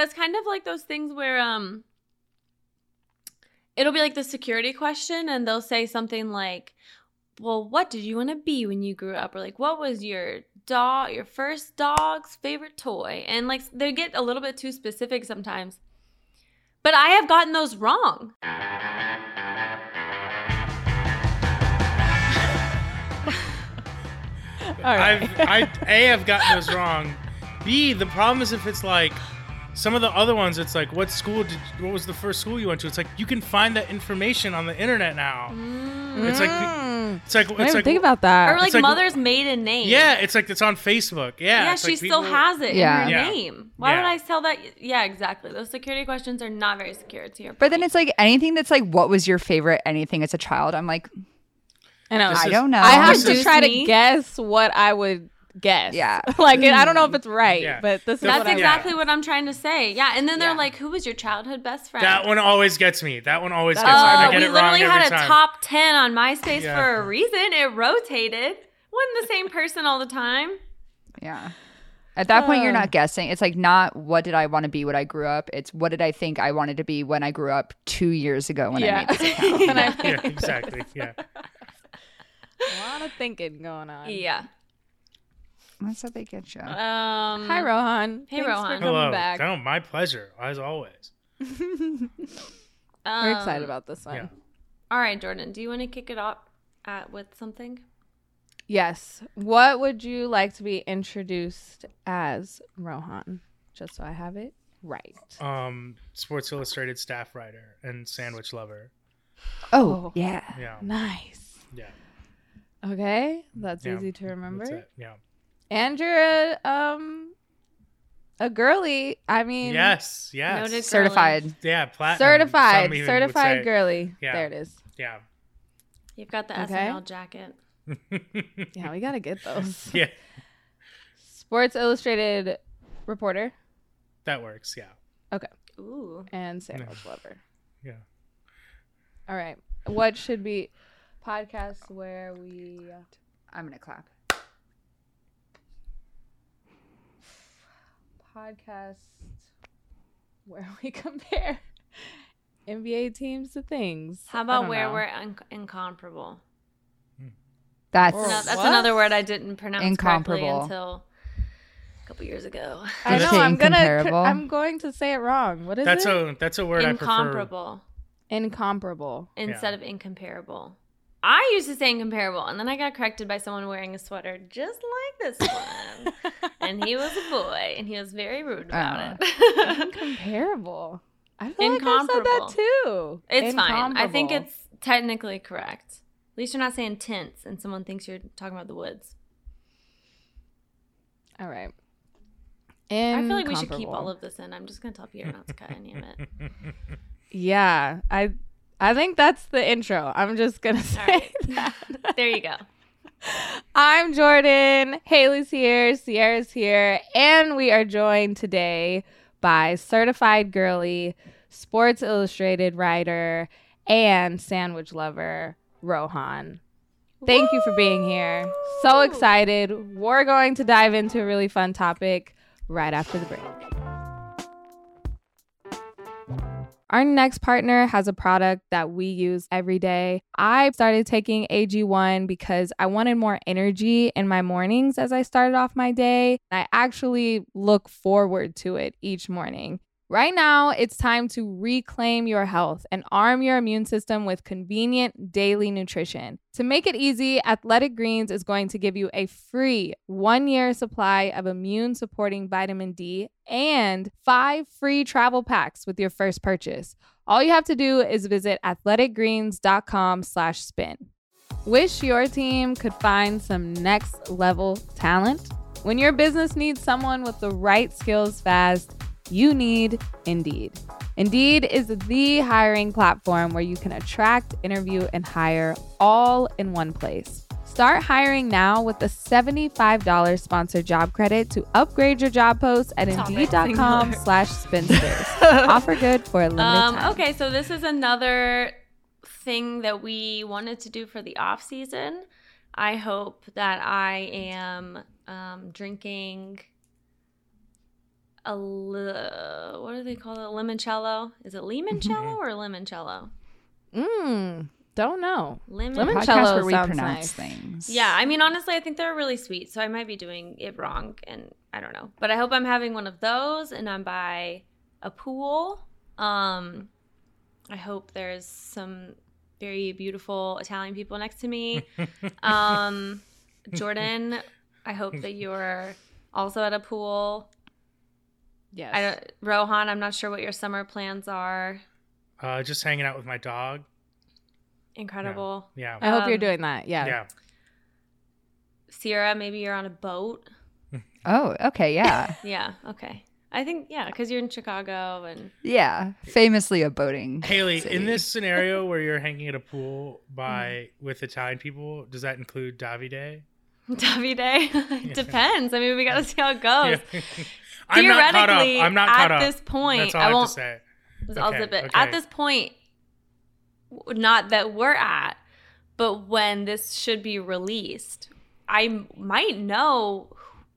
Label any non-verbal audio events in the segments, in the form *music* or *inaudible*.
That's kind of like those things where um it'll be like the security question and they'll say something like, "Well, what did you want to be when you grew up?" or like, "What was your dog, your first dog's favorite toy?" And like they get a little bit too specific sometimes. But I have gotten those wrong. All right. I've I a have gotten those wrong. B the problem is if it's like some of the other ones, it's like what school did what was the first school you went to? It's like you can find that information on the internet now. It's like Mm. it's like I it's didn't like think about that. Or like, like- mother's maiden name. yeah, it's like it's on Facebook. Yeah, Yeah, she like still people- has it Yeah. in her Yeah. name. Why Yeah. would I tell that? Yeah, exactly. Those security questions are not very secure to your But then it's like anything that's like, what was your favorite anything as a child? I'm like, I know. This I is- don't know. I have to is- try to guess what I would guess. Yeah. *laughs* like I don't know if it's right, Yeah. but this is That's what I exactly what I'm trying to say. Yeah, and then they're Yeah. like, "Who was your childhood best friend?" That one always gets me. That one always That's gets me. I Oh, get we it wrong literally every had a time. top ten on MySpace Yeah. for a reason. It rotated. wasn't the same person all the time. yeah. At that point, you're Uh. not guessing. It's like not what did I want to be when I grew up. It's what did I think I wanted to be when I grew up two years ago when I made this *laughs* account. When I- Yeah, exactly. Yeah. *laughs* A lot of thinking going on. Yeah. That's how they get you. Um, Hi, Rohan. Hey, Thanks Rohan. For coming Hello. back. No, my pleasure, as always. We're excited um, about this one. Yeah. All right, Jordan. Do you want to kick it off at with something? Yes. What would you like to be introduced as, Rohan? Just so I have it right. Um, Sports Illustrated staff writer and sandwich lover. oh, oh. yeah. Yeah. Nice. Yeah. Okay, that's Yeah, easy to That's remember. it. Yeah. And you're a um a girly. I mean, Yes. Yes. Noted girly. Certified. Yeah. Platinum. certified, some even would certified girly. Yeah. There it is. Yeah. You've got the Okay. SNL jacket. *laughs* Yeah, we gotta get those. *laughs* yeah. Sports Illustrated reporter That works. Yeah. Okay. Ooh. and sandwich lover. Yeah. All right, what should be podcasts where we I'm gonna clap. Podcast where *laughs* we compare NBA teams to things. How about where know. we're un- incomparable? Hmm. That's No, that's what? another word I didn't pronounce correctly Incomparable. until a couple years ago. I know I'm gonna. I'm going to say it wrong. What is That's it? a that's a word I prefer. incomparable Incomparable. instead of incomparable. I used to say incomparable, and then I got corrected by someone wearing a sweater just like this *laughs* one. and he was a boy, and he was very rude oh. about it. *laughs* Incomparable. I feel like I said that too. it's fine. I think it's technically correct. At least you're not saying tents, and someone thinks you're talking about the woods. all right. I feel like we should keep all of this in. I'm just gonna tell Peter not to cut any of it. *laughs* Yeah, I I think that's the intro. I'm just gonna say right. *laughs* that. There you go. I'm Jordan. Haley's here. Sierra's here, and we are joined today by certified girly, Sports Illustrated writer, and sandwich lover Rohan. Thank you for being here. So excited. We're going to dive into a really fun topic right after the break. Our next partner has a product that we use every day. I started taking AG1 because I wanted more energy in my mornings as I started off my day. I actually look forward to it each morning. Right now, it's time to reclaim your health and arm your immune system with convenient daily nutrition. To make it easy, Athletic Greens is going to give you a free one year supply of immune supporting vitamin D and five free travel packs with your first purchase. All you have to do is visit athleticgreens.com slash spin. Wish your team could find some next level talent? When your business needs someone with the right skills fast, you need Indeed. Indeed is the hiring platform where you can attract, interview, and hire all in one place. Start hiring now with a $75 sponsored job credit to upgrade your job post at Indeed.com *laughs* slash spinsters. *laughs* Offer good for a limited Um, time. okay, so this is another thing that we wanted to do for the off season. I hope that I am um, drinking a li- what do they call it? Limoncello? Is it limoncello or limoncello? Mm, don't know. Lemon. Lemon- Limoncello where we sounds pronounce nice. things. Yeah, I mean, honestly, I think they're really sweet, so I might be doing it wrong, and I don't know. But I hope I'm having one of those, and I'm by a pool. Um, I hope there's some very beautiful Italian people next to me. *laughs* Um, Jordan, I hope that you're also at a pool. Yes. I don't, Rohan, I'm not sure what your summer plans are. Uh, just hanging out with my dog. Incredible. Yeah. I hope you're Um, doing that. Yeah. yeah. Sierra, maybe you're on a boat. *laughs* Oh, okay, yeah. *laughs* Yeah. Okay. I think yeah, because you're in Chicago and yeah. Famously a boating. Haley, city. in this scenario where you're hanging at a pool by *laughs* with Italian people, does that include Davide? Davide. *laughs* Depends. I mean, we got to see how it goes. Yeah. *laughs* I'm not caught up. *laughs* Theoretically, I'm not at caught up. this point, That's all I I, won't- to say. I'll zip it. okay. At this point, not that we're at, but when this should be released, I might know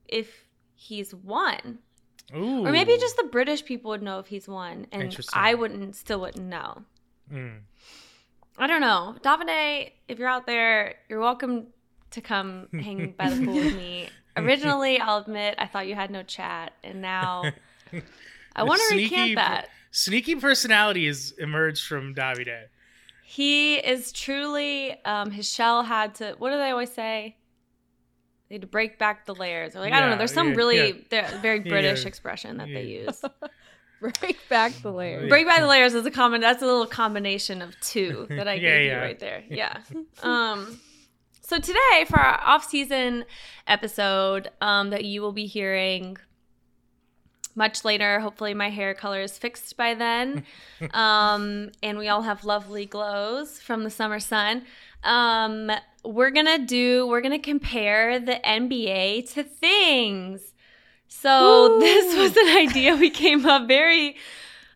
if he's won, Ooh. or maybe just the British people would know if he's won, and I wouldn't, still wouldn't know. Mm. I don't know. Davide, if you're out there, you're welcome to come hang *laughs* by the pool with me. Originally, I'll admit, I thought you had no chat, and now *laughs* I want to Sneaky recant that. Sneaky personality has emerged from Davide. He is truly, um, his shell had to, what do they always say? They had to break back the layers. Or like, I don't know. There's some yeah, really yeah. very British yeah. expression that they use. *laughs* Break back the layers. break back the layers is a common, that's a little combination of two that I Yeah, gave yeah. you right there. Yeah. um, so today for our off-season episode um, that you will be hearing much later hopefully my hair color is fixed by then *laughs* um, and we all have lovely glows from the summer sun. Um, we're gonna do we're gonna compare the nba to things. So this *laughs* was an idea we came up very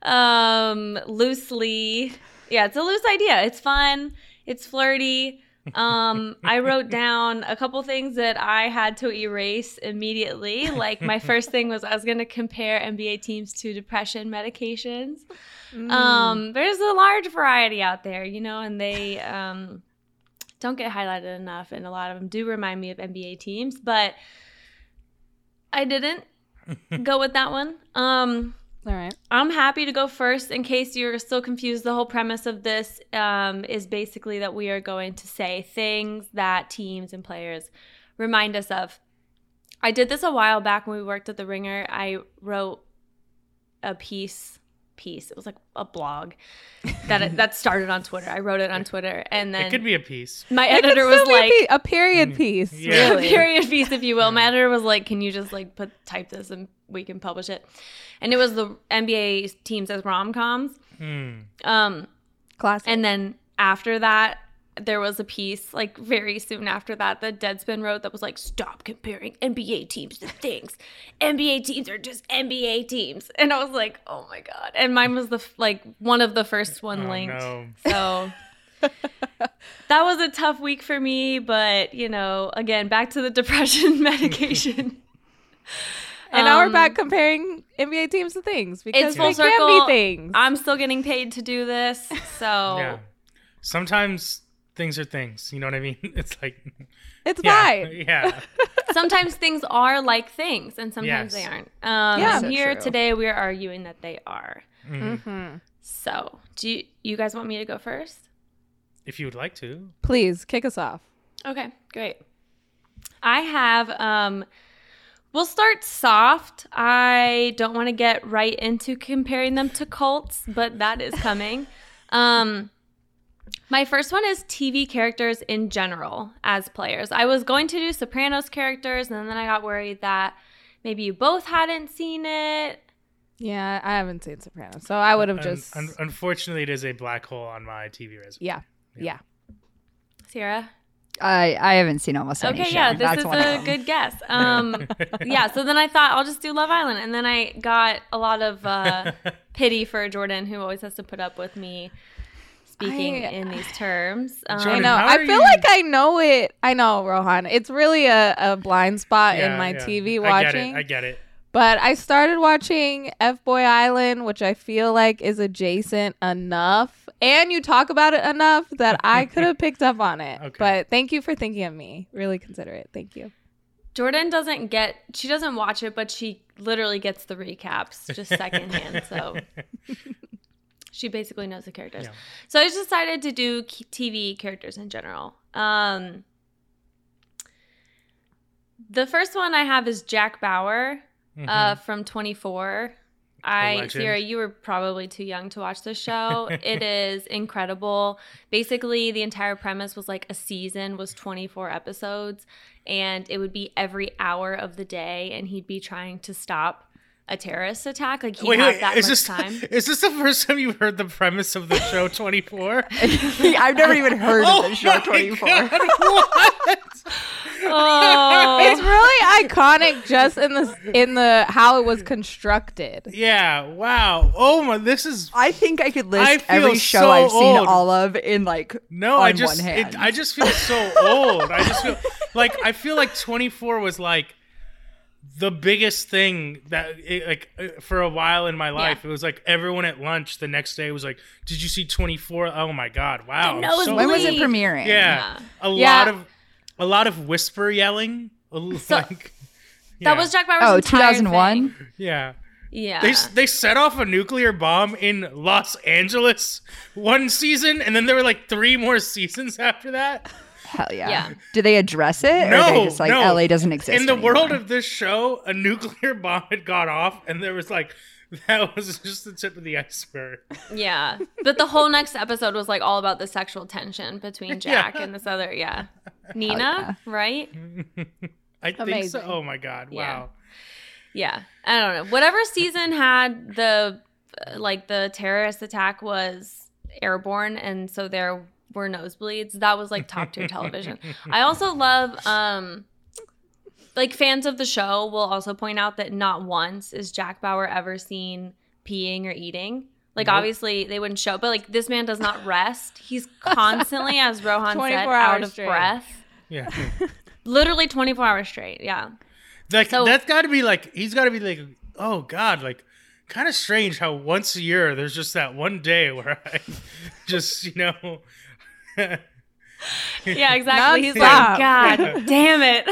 um loosely. Yeah it's a loose idea. It's fun. It's flirty um i wrote down a couple things that i had to erase immediately. Like my *laughs* first thing was i was going to compare nba teams to depression medications. Mm. um there's a large variety out there you know and they um don't get highlighted enough and a lot of them do remind me of nba teams but i didn't *laughs* go with that one. Um All right. I'm happy to go first in case you're still confused. The whole premise of this um, is basically that we are going to say things that teams and players remind us of. I did this a while back when we worked at the Ringer. I wrote a piece. Piece. It was like a blog that *laughs* that started on Twitter. I wrote it on Twitter, and then it could be a piece. my It editor was still be a like, pe- a period piece. Yeah. Really. a period piece, if you will. My editor was like, "Can you just like put type this and we can publish it?" And it was the NBA teams as rom coms. Hmm. Um, Classic. and then after that, there was a piece like very soon after that that Deadspin wrote that was like, "Stop comparing NBA teams to things. NBA teams are just NBA teams." And I was like, "Oh my god!" And mine was the like one of the first one Oh, linked. no. So that was a tough week for me, but you know, again, back to the *laughs* depression *laughs* medication. and now we're Um, back comparing NBA teams to things because it's full they circle. can be things. I'm still getting paid to do this, so Yeah. Sometimes things are things. You know what I mean? *laughs* It's like it's yeah, fine. *laughs* yeah. *laughs* sometimes things are like things, and sometimes Yes. they aren't. Um, Yeah. So here true. today we are arguing that they are. Mhm. hmm So, do you, you guys want me to go first? If you would like to. Please kick us off. Okay, great. I have um we'll start soft. I don't want to get right into comparing them to cults, but that is coming. um my first one is TV characters in general as players. I was going to do Sopranos characters and then I got worried that maybe you both hadn't seen it. Yeah, I haven't seen Sopranos, so I would have just. un- unfortunately, it is a black hole on my TV resume. yeah, yeah. Sierra? I I haven't seen almost any Okay, show. yeah, this That's is one a good guess. *laughs* Um, yeah, so then I thought I'll just do Love Island, and then I got a lot of uh, *laughs* pity for Jordan, who always has to put up with me speaking I- in these terms. *sighs* Um, I know. I feel you- like I know it. I know, Rohan. It's really a, a blind spot in my yeah. TV I get watching. it. I get it. But I started watching F Boy Island, which I feel like is adjacent enough. And you talk about it enough that *laughs* I could have picked up on it. Okay. But thank you for thinking of me. Really considerate. Thank you. Jordan doesn't get she doesn't watch it, but she literally gets the recaps just secondhand. so *laughs* she basically knows the characters. Yeah. So I just decided to do TV characters in general. Um, the first one I have is Jack Bauer uh, from 24. I, legend. Sierra, you were probably too young to watch this show. *laughs* it is incredible. Basically, the entire premise was like a season was 24 episodes, and it would be every hour of the day, and he'd be trying to stop a terrorist attack. Like he Wait, had wait, that is much this time. *laughs* is this the first time you've heard the premise of the show *laughs* 24? *laughs* I've never even heard of oh the show 24. What? Oh, It's really iconic just in the in the how it was constructed. yeah, wow. Oh my, this is I think I could I list feel every show so I've seen old. all of in like no. on I just one hand. it, I just feel so old. I just feel like I feel like 24 was like the biggest thing that it, like uh, for a while in my life. It was like everyone at lunch the next day was like, "Did you see 24?" Oh my god, wow. The so- when was it premiering? Yeah, Yeah. a Yeah. lot of a lot of whisper yelling. So- like, yeah. that was Jack Bauer's Oh, 2001? thing. yeah. Yeah, They, they set off a nuclear bomb in Los Angeles one season, and then there were like three more *laughs* seasons after that. Hell yeah. Yeah. Do they address it? or No, they just like no. LA doesn't exist? In the anymore? world of this show, a nuclear *laughs* bomb had gone off, and there was like that was just the tip of the iceberg. Yeah. But the whole next episode was like all about the sexual tension between *laughs* Jack Yeah. and this other, yeah. Nina, right? *laughs* I think so. Oh my god! Wow. Yeah. I don't know. Whatever season had the like the terrorist attack was airborne and so there were nosebleeds. That was like top tier television. *laughs* I also love um like fans of the show will also point out that not once is Jack Bauer ever seen peeing or eating. Like Nope. obviously they wouldn't show, but like this man does not *laughs* rest. He's constantly, as Rohan said, 24 out hours of straight. breath. Yeah. *laughs* Literally twenty four hours straight. Yeah. Like So- that's got to be like he's got to be like oh god like kind of strange how once a year there's just that one day where I just you know Yeah, *laughs* exactly. He's Nonstop. like, God *laughs* damn it.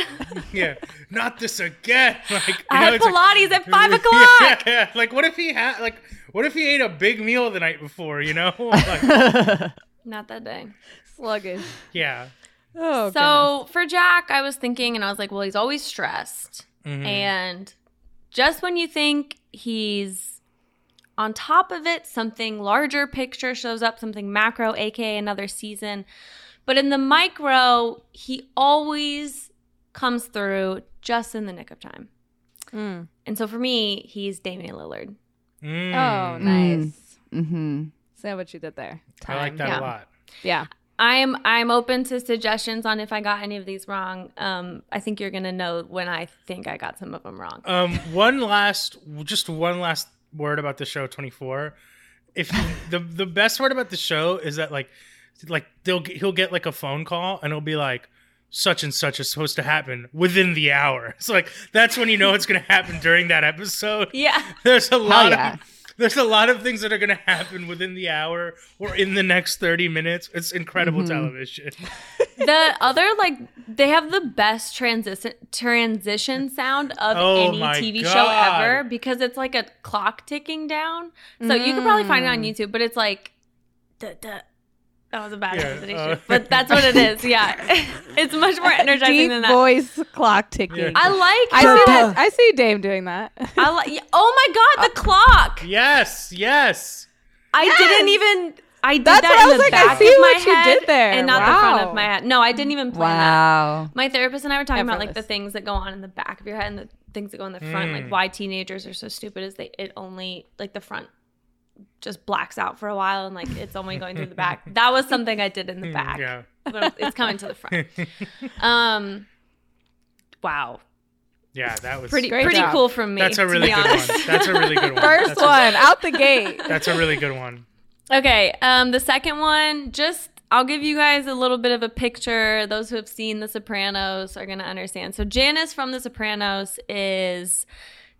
yeah not this again *laughs* like you I know, had it's like- Pilates at five o'clock. yeah, like what if he had like what if he ate a big meal the night before you know like, Not that day. Sluggish. yeah Oh, so for Jack, I was thinking, and I was like, well, he's always stressed. Mhm. And just when you think he's on top of it, something larger picture shows up, something macro, aka another season. But in the micro, he always comes through just in the nick of time. Mm. And so for me, he's Damian Lillard. Mm. Oh, nice. Mm-hmm. See what you did there. I like that Yeah. a lot Yeah. I'm I'm open to suggestions on if I got any of these wrong. Um, I think you're gonna know when I think I got some of them wrong. Um, one last, just one last word about the show 24. If you, the the best word about the show is that like, like they'll get- he'll get like a phone call and it'll be like, such and such is supposed to happen within the hour. *laughs* It's like that's when you know it's gonna happen during that episode. Yeah. *laughs* There's a lot yeah. of there's a lot of things that are gonna happen within the hour or in the next 30 minutes. It's incredible Mm-hmm. television. *laughs* the other like they have the best transition transition sound of Oh any my TV show ever because it's like a clock ticking down. So you could probably find it on YouTube, but it's like duh, duh. That was a bad Yeah, impersonation. uh, but that's what it is. Yeah. *laughs* *laughs* it's much more energizing Deep than that. voice clock ticking. Yeah. I like I see that. I see Dame doing that. I like Oh my god, the clock. yes, yes. I didn't even. I did That's that what I in was the like, I see of what my you head did there. and not the front Wow. of my head. No, I didn't even plan that. Wow. My therapist and I were talking about like the things that go on in the back of your head and the things that go in the front. Like Mm. why teenagers are so stupid is they it only like the front just blacks out for a while and like it's only going through the back. *laughs* That was something I did in the back. Yeah. But it's coming to the front. *laughs* Um Wow. Yeah, that was Pretty Great pretty job. cool from me. That's a really good honest. one. That's a really good one. First that's A, one out the gate. *laughs* that's a really good one. Okay, um, the second one, just I'll give you guys a little bit of a picture. Those who have seen The Sopranos are gonna understand. So Janice from The Sopranos is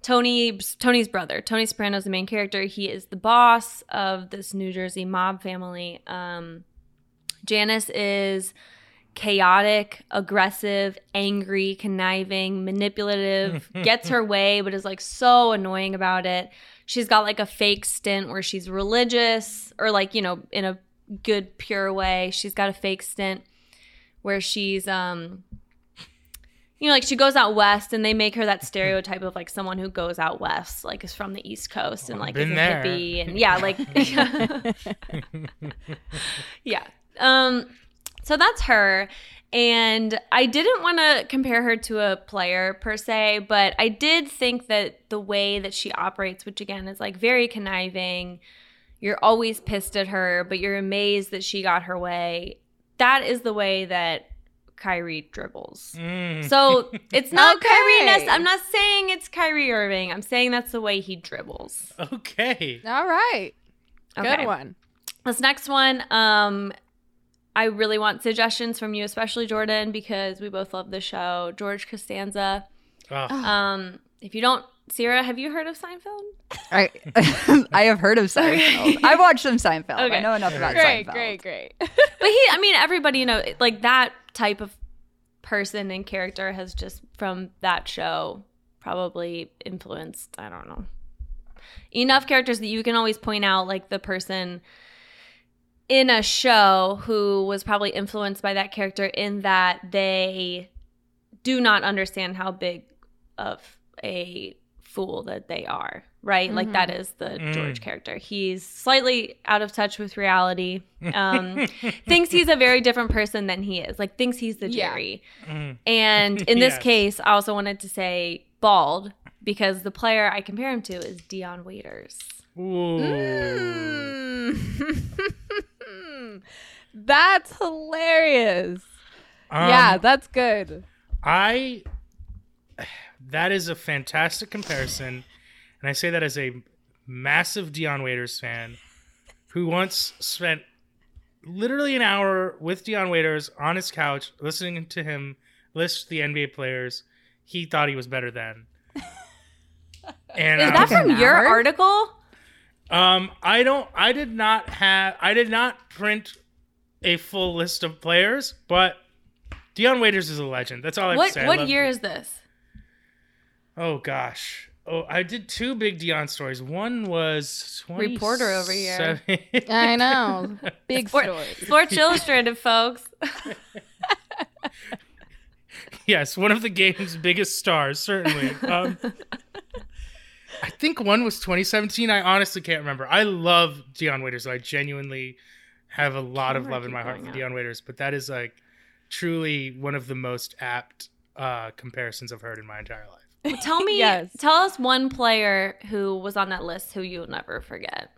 Tony Tony's brother. Tony Soprano is the main character. He is the boss of this New Jersey mob family. Um, Janice is chaotic, aggressive, angry, conniving, manipulative, *laughs* gets her way, but is like so annoying about it. She's got like a fake stint where she's religious or like, you know, in a good, pure way. She's got a fake stint where she's, um, you know, like she goes out west and they make her that stereotype of like someone who goes out west, like is from the East Coast and like been is a there. hippie and yeah, like *laughs* *laughs* yeah. Um so that's her and I didn't want to compare her to a player per se, but I did think that the way that she operates, which again is like very conniving, you're always pissed at her, but you're amazed that she got her way. That is the way that Kyrie dribbles. Mm. So *laughs* it's not Okay. Kyrie. Ness. I'm not saying it's Kyrie Irving. I'm saying that's the way he dribbles. okay. All right. Okay. Good one. This next one, um, I really want suggestions from you, especially Jordan, because we both love the show. George Costanza. Oh, Um, if you don't, Sierra, have you heard of Seinfeld? I *laughs* I have heard of Seinfeld. I've watched some Seinfeld. Okay. I know enough about Great, Seinfeld. Great, great, great. But he, I mean, everybody, you know, like that type of person and character has just from that show probably influenced, I don't know, enough characters that you can always point out, like the person in a show who was probably influenced by that character in that they do not understand how big of a fool that they are right like that is the Mm. george character he's slightly out of touch with reality um *laughs* thinks he's a very different person than he is like thinks he's the Yeah. jerry Mm. and *laughs* in this case i also wanted to say bald because the player i compare him to is dion waiters Ooh. Mm. *laughs* that's hilarious. Um, yeah, that's good. I *sighs* that is a fantastic comparison, and I say that as a massive Dion Waiters fan who once spent literally an hour with Dion Waiters on his couch listening to him list the NBA players he thought he was better than. *laughs* And is that from your hour? article um, I don't. I did not have. I did not print a full list of players, but Dion Waiters is a legend. That's all I have what to say. What year is this Oh gosh. Oh, I did two big Dion stories. One was 20 Reporter over here. I know. *laughs* Big Sport- story. Sports Illustrated, folks. *laughs* yes, one of the game's biggest stars, certainly. Um, I think one was 2017. I honestly can't remember. I love Dion Waiters. So I genuinely have a lot of love in my heart for. Dion Waiters, but that is like truly one of the most apt uh, comparisons I've heard in my entire life. Well, tell me, *laughs* Yes. tell us one player who was on that list who you'll never forget.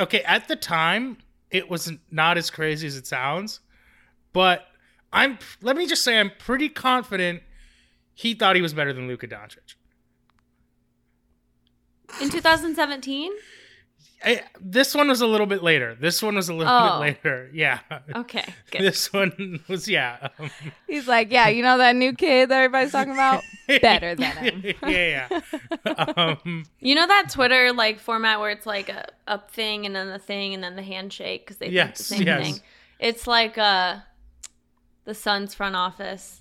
okay at the time it was not as crazy as it sounds but i'm let me just say i'm pretty confident he thought he was better than Luka Doncic. In 2017? I, this one was a little bit later. This one was a little Oh. bit later. Yeah. Okay, *laughs* good. This one was yeah. um, He's like, yeah, you know that new kid that everybody's talking about? *laughs* Better than him. yeah, yeah. *laughs* Um, You know that Twitter like format where it's like a up thing and then the thing and then the handshake because they think Yes, the same yes. thing. It's like uh, the Suns front office.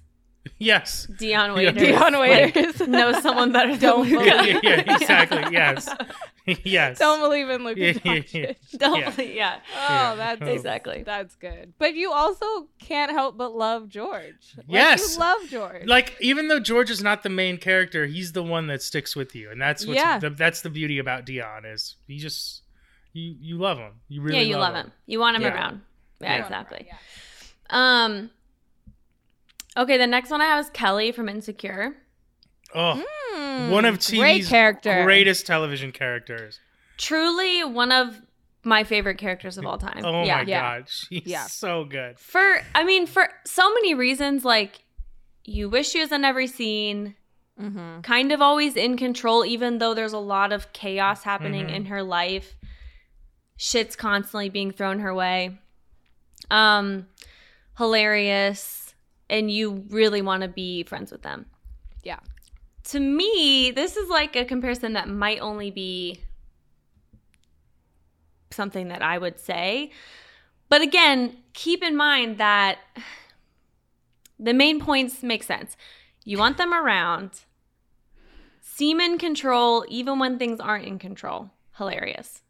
yes. Dion Yeah. Waiters. Dion like, Waiters. knows someone better than Don't Luka. Yeah, yeah, yeah, exactly. Yes. *laughs* Yes. Don't believe in Luka *laughs* Yeah, yeah, Doncic. Don't Yeah. believe- yeah. Oh, that's Exactly. That's good. But you also can't help but love George. Like, Yes. You love George. Like even though George is not the main character, he's the one that sticks with you, and that's what's Yeah. the, that's the beauty about Dion is he just you you love him. You really yeah, you love, love him. You want him Yeah. around. Yeah, Yeah. exactly. Yeah. Um. Okay, the next one I have is Kelly from Insecure. Oh, Hmm, one of great TV's character. greatest television characters. Truly one of my favorite characters of all time. Oh yeah. my Yeah. god, she's Yeah. so good. For I mean, for so many reasons, like you wish she was in every scene, Mm-hmm. kind of always in control, even though there's a lot of chaos happening Mhm. in her life. Shit's constantly being thrown her way. Um, hilarious, and you really want to be friends with them. Yeah. To me, this is like a comparison that might only be something that I would say. But again, keep in mind that the main points make sense. You want them around. Seem in control even when things aren't in control. Hilarious.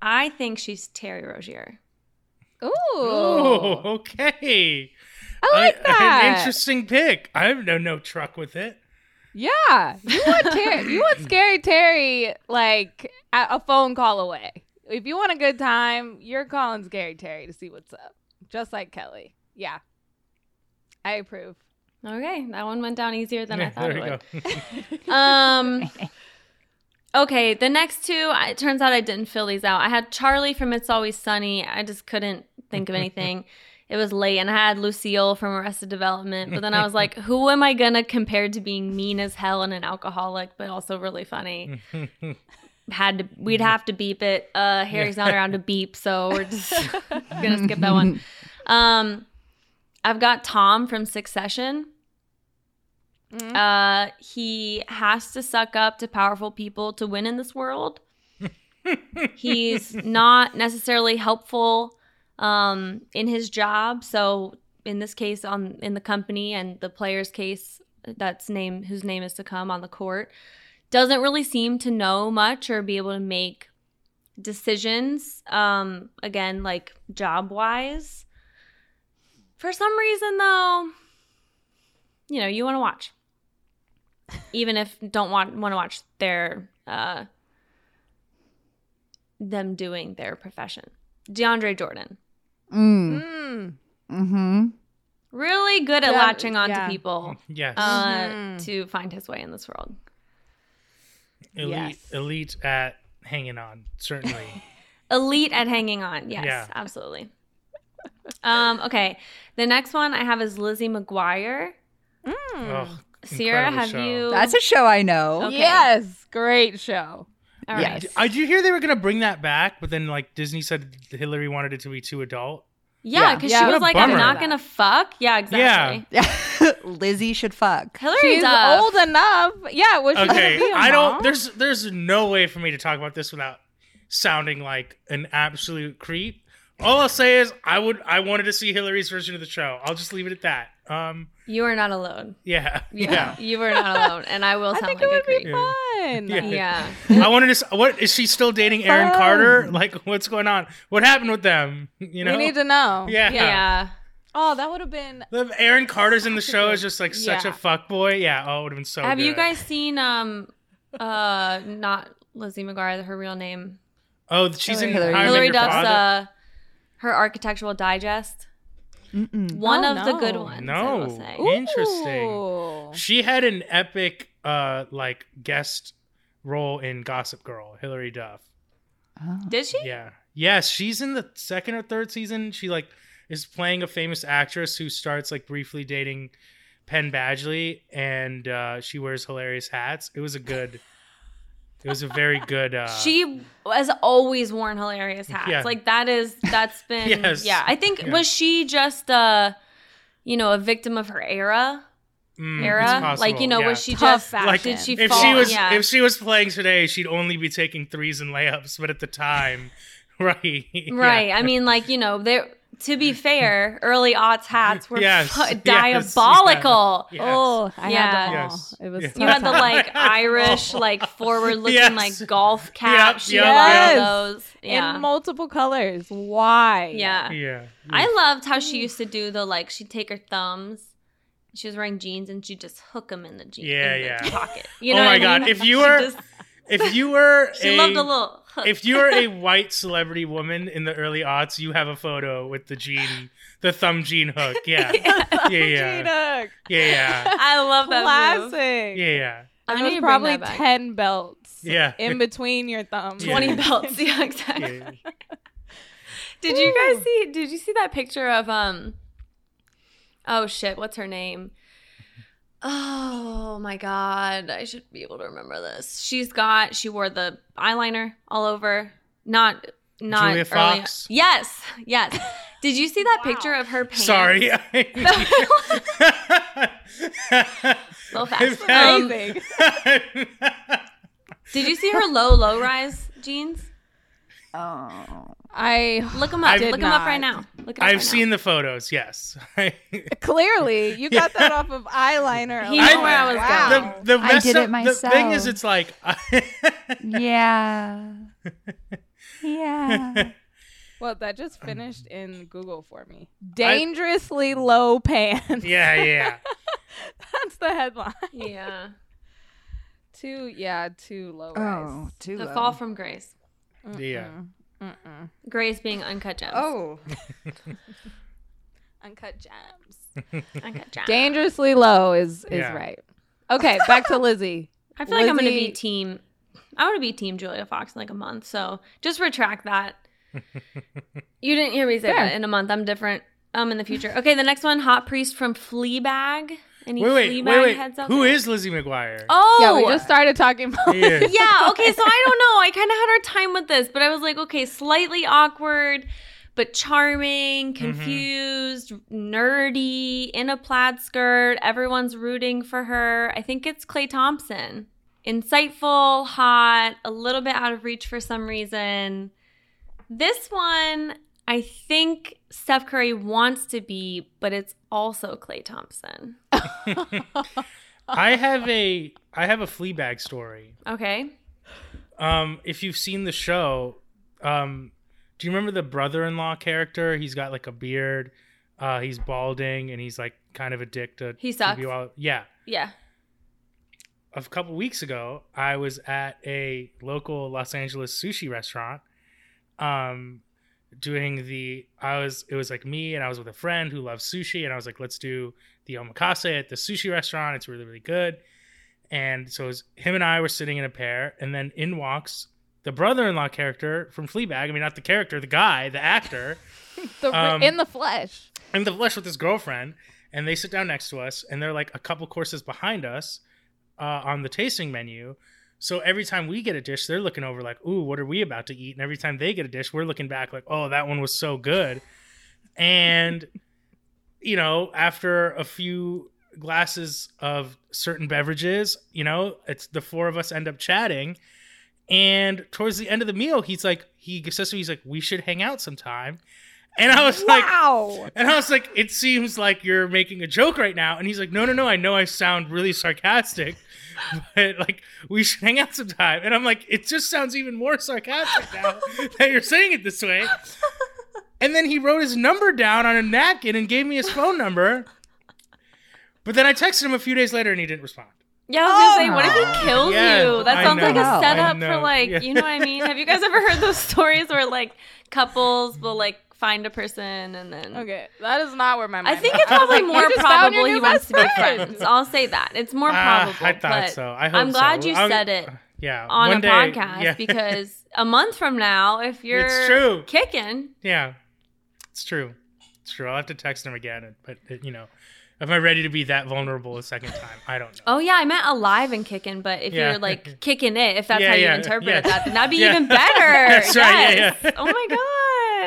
I think she's Terry Rozier. Ooh. Oh, okay. I like I- that. An interesting pick. I have no no truck with it. Yeah, you want Terry, you want *laughs* scary Terry like a a phone call away. If you want a good time, you're calling scary Terry to see what's up, just like Kelly. Yeah, I approve. Okay, that one went down easier than I thought there it would. go. *laughs* *laughs* Um. Okay, the next two, it turns out I didn't fill these out. I had Charlie from It's Always Sunny. I just couldn't think of anything. It was late, and I had Lucille from Arrested Development. But then I was *laughs* like, who am I gonna compare to being mean as hell and an alcoholic, but also really funny? *laughs* Had to, we'd have to beep it. Uh, Harry's not around to beep, so we're just *laughs* gonna skip that one. Um, I've got Tom from Succession. Mhm. Uh, he has to suck up to powerful people to win in this world. He's not necessarily helpful um, in his job. So in this case, on in the company and the player's case, that's name whose name is to come on the court, doesn't really seem to know much or be able to make decisions. Um, again, like job wise. For some reason, though, you know, you want to watch even if don't want want to watch their uh them doing their profession. DeAndre Jordan. Mm. Mm. Mm-hmm. Really good at Yeah, latching on yeah. to people *laughs* yes. uh, Mhm. to find his way in this world. elite yes. elite at hanging on, certainly. *laughs* Elite at hanging on. Yes, Yeah. absolutely. Um, okay. The next one I have is Lizzie McGuire. Mm. oh, Sierra, have show. you That's a show I know. Okay. Yes, great show. All right. Yes. I did you hear they were gonna bring that back, but then like Disney said Hilary wanted it to be too adult. Yeah, Yeah. because Yeah. she What was a like, I'm not gonna fuck. Yeah, exactly. Yeah. *laughs* Lizzie should fuck. Hilary She's Duff. old enough. Yeah, was she Okay, gonna be a I don't. There's there's no way for me to talk about this without sounding like an absolute creep. All I'll say is I would I wanted to see Hilary's version of the show. I'll just leave it at that. Um, You are not alone. yeah, Yeah, yeah. you are not alone, and I will tell you. I sound think like it a would be fun. Yeah. Yeah. I wanted to. s- What is she still dating Aaron Fun. Carter? *laughs* Like, what's going on? What happened with them? You know, We need to know. yeah, Yeah. Oh, that would have been. The Aaron Carter's in the show is just like such Yeah. a fuck boy. Yeah, oh, it would have been so. Have you guys seen um uh not Lizzie McGuire, her real name? Oh, she's in Hilary- How Hilary Duff's Father? uh her architectural digest. Mm-mm. One Oh, of the good no. ones. I No. will say. Interesting. Ooh. She had an epic, uh, like guest role in Gossip Girl. Hilary Duff. Oh. Did she? Yeah. Yes, she's in the second or third season. She like is playing a famous actress who starts like briefly dating Penn Badgley, and uh, she wears hilarious hats. It was a good. It was a very good. Uh, She has always worn hilarious hats. Yeah. Like that is that's *laughs* been Yes. yeah. I think Yeah. was she just uh you know, a victim of her era? mm, Era? Like, you know, yeah. was she Tough just. Like, did she if fall? she was yeah. if she was playing today, she'd only be taking threes and layups. But at the time, *laughs* right, yeah. Right. I mean, like, you know, there to be fair, early aughts hats were Yes, fu- yes, diabolical. Yes. Oh, I Yeah. had them all. Yes. It was. Yes. You had the like *laughs* Oh. Irish, like forward looking Yes. like golf cap. Yep, she yep, had yep. those. Yeah. in multiple colors. Why? yeah. yeah. I loved how she used to do the like she'd take her thumbs. She was wearing jeans and she'd just hook them in the jeans Yeah, in the yeah. pocket. *laughs* You know Oh know my what I God, if you were- *laughs* just- If you were she a, loved a little hook. If you're a *laughs* white celebrity woman in the early aughts, you have a photo with the jean, the thumb jean *laughs* hook. Yeah, yeah, yeah, Gina, yeah, yeah, I love that move. classic. yeah, yeah. I And need it was probably ten belts. Yeah. in between your thumbs. *laughs* Yeah. 20 belts. Yeah, exactly. Yeah. Did you guys see did you see that picture of um Oh shit, what's her name? Oh my god, I should be able to remember this. She's got she wore the eyeliner all over. Not not Julia early- Fox? Yes, yes. Did you see that Wow. picture of her pants? Sorry. Little fast. Um, Did you see her low low rise jeans? Oh. I Look them up. did Look them up right now. Look 'em up I've right seen the photos. Yes. *laughs* clearly you got that off of eyeliner. He alone. knew where I was Wow. the the I messed did it up- The thing is, it's like. *laughs* Yeah. *laughs* yeah. Well, that just finished in Google for me. Dangerously low pants. yeah, yeah. That's the headline. Yeah. Too, yeah, too low Oh, rise. too The low. fall from grace. Yeah. Mm-mm. Grace being uncut gems. Oh. *laughs* Uncut gems. *laughs* uncut gems. Dangerously low is is Yeah. right. Okay, back to Lizzie. *laughs* I feel like I'm going to be team. I want to be team Julia Fox in like a month. So just retract that. you didn't hear me say Fair. that. In a month, I'm different. Um, in the future. Okay, the next one, Hot Priest from Fleabag. Any Wait, wait, wait, wait. heads out Who there? is Lizzie McGuire? Oh, Yeah, we oh! just started talking about Yeah. yeah, okay, so I don't *laughs* know. I kind of had our time with this, but I was like, okay, slightly awkward, but charming, mm-hmm. confused, nerdy, in a plaid skirt. Everyone's rooting for her. I think it's Klay Thompson. Insightful, hot, a little bit out of reach for some reason. This one, I think Steph Curry wants to be, but it's also Klay Thompson. *laughs* I have a I have a Fleabag story. Okay. Um, if you've seen the show, um, do you remember the brother-in-law character? He's got like a beard. Uh, he's balding and he's like kind of a dick to. He sucks. TV yeah. Yeah. A couple weeks ago, I was at a local Los Angeles sushi restaurant. Um, doing the I was it was like me and I was with a friend who loves sushi and I was like let's do the omakase at the sushi restaurant. It's really really good. And so it was him and I were sitting in a pair and then in walks the brother-in-law character from Fleabag. I mean not the character the guy the actor. *laughs* The, Um, in the flesh. in the flesh with his girlfriend and they sit down next to us and they're like a couple courses behind us uh, on the tasting menu so every time we get a dish they're looking over like ooh what are we about to eat and every time they get a dish we're looking back like oh that one was so good and *laughs* you know after a few glasses of certain beverages you know it's the four of us end up chatting and towards the end of the meal he's like he says to me he's like we should hang out sometime and i was like Wow. and I was like, it seems like you're making a joke right now. And he's like, no, no, no. I know I sound really sarcastic, *laughs* but like, we should hang out sometime. And I'm like, it just sounds even more sarcastic now *laughs* that you're saying it this way. And then he wrote his number down on a napkin and gave me his phone number. But then I texted him a few days later and he didn't respond. Yeah, I was gonna say, what if Oh. he kills Yeah, you? That I sounds like a setup for like, yeah. you know what I mean? Have you guys ever heard those stories where like couples will like find a person and then Okay, that is not where my mind I think it's probably *laughs* like, more just found your probable he new wants best to be friends. I'll say that. It's more Ah, probable. I thought but so. I hope I'm glad so. you I'm- said it Yeah. on one a day- podcast yeah. *laughs* because a month from now, if you're it's true. kicking, Yeah, it's true. It's true. I'll have to text him again. But you know, am I ready to be that vulnerable a second time? I don't know. Oh yeah, I meant alive and kicking, but if Yeah. you're like kicking it, if that's Yeah, how you yeah, interpret yeah. that, then that'd be *laughs* Yeah. even better. That's right, yeah, Yes. yeah. Oh my god,